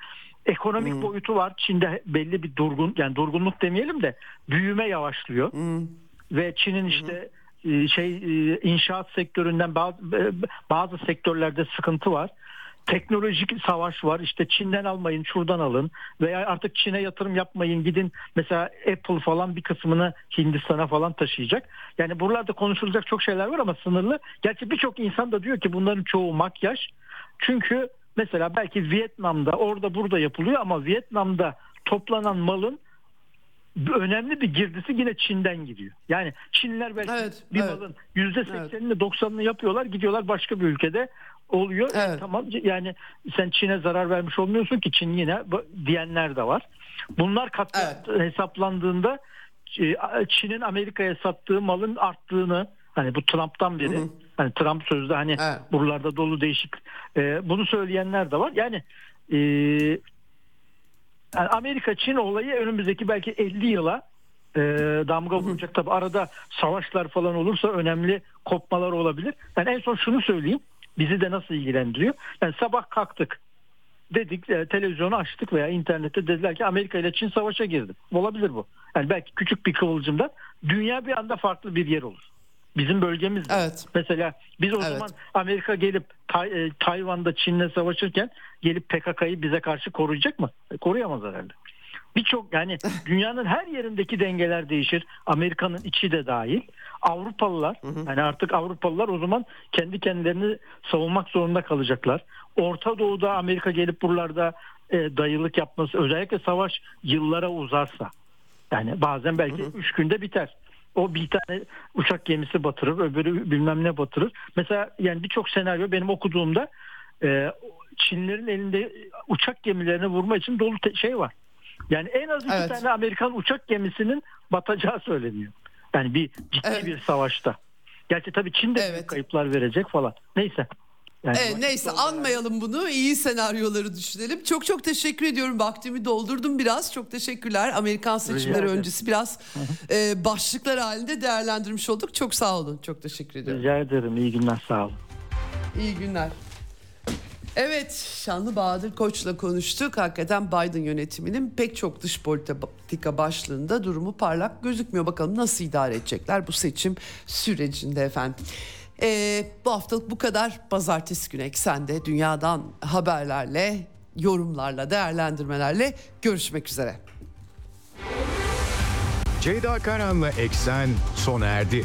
ekonomik boyutu var. Çin'de belli bir durgun yani durgunluk demeyelim de büyüme yavaşlıyor. Ve Çin'in işte e, şey e, inşaat sektöründen bazı e, bazı sektörlerde sıkıntı var. Teknolojik savaş var. İşte Çin'den almayın, şuradan alın veya artık Çin'e yatırım yapmayın. Gidin mesela Apple falan bir kısmını Hindistan'a falan taşıyacak. Yani buralarda konuşulacak çok şeyler var ama sınırlı. Gerçi birçok insan da diyor ki bunların çoğu makyaj. Çünkü mesela belki Vietnam'da orada burada yapılıyor ama Vietnam'da toplanan malın önemli bir girdisi yine Çin'den gidiyor. Yani Çinliler belki Evet, bir evet. malın %80'ini 90'ını yapıyorlar gidiyorlar başka bir ülkede oluyor. Evet. Tamam yani sen Çin'e zarar vermiş olmuyorsun ki Çin yine diyenler de var. Bunlar kat hesaplandığında e, Çin'in Amerika'ya sattığı malın arttığını hani bu Trump'tan beri hani Trump sözde hani Evet. buralarda dolu değişik e, bunu söyleyenler de var. Yani e, yani Amerika Çin olayı önümüzdeki belki 50 yıla e, damga vuracak tabi arada savaşlar falan olursa önemli kopmalar olabilir. Yani en son şunu söyleyeyim bizi de nasıl ilgilendiriyor? Yani sabah kalktık dedik e, televizyonu açtık veya internette dediler ki Amerika ile Çin savaşa girdi. Olabilir bu. Yani belki küçük bir kıvılcımda dünya bir anda farklı bir yer olur. Bizim bölgemizde. Evet. Mesela biz o Evet. zaman Amerika gelip Tay- e, Tayvan'da Çin'le savaşırken gelip PKK'yı bize karşı koruyacak mı? E, Koruyamaz herhalde. Birçok yani dünyanın her yerindeki dengeler değişir. Amerika'nın içi de dahil. Avrupalılar yani artık Avrupalılar o zaman kendi kendilerini savunmak zorunda kalacaklar. Orta Doğu'da Amerika gelip buralarda e, dayılık yapması özellikle savaş yıllara uzarsa yani bazen belki üç günde biter. O bir tane uçak gemisi batırır, öbürü bilmem ne batırır. Mesela yani birçok senaryo benim okuduğumda e, Çinlerin elinde uçak gemilerini vurma için dolu şey var. Yani en az iki Evet. tane Amerikan uçak gemisinin batacağı söyleniyor. Yani bir ciddi Evet. bir savaşta. Gerçi tabii Çin de Evet. kayıplar verecek falan. Neyse. Yani Evet, neyse anmayalım bunu. İyi senaryoları düşünelim. Çok çok teşekkür ediyorum. Vaktimi doldurdum biraz. Çok teşekkürler. Amerikan seçimleri öncesi biraz e, başlıklar halinde değerlendirmiş olduk. Çok sağ olun. Çok teşekkür ediyorum. Rica ederim. İyi günler. Sağ olun. İyi günler. Evet, Şanlı Bahadır Koç'la konuştuk. Hakikaten Biden yönetiminin pek çok dış politika başlığında durumu parlak gözükmüyor. Bakalım nasıl idare edecekler bu seçim sürecinde efendim. Ee, bu haftalık bu kadar. Pazartesi günü Eksen'de dünyadan haberlerle, yorumlarla, değerlendirmelerle görüşmek üzere. Ceyda Karan'la Eksen sona erdi.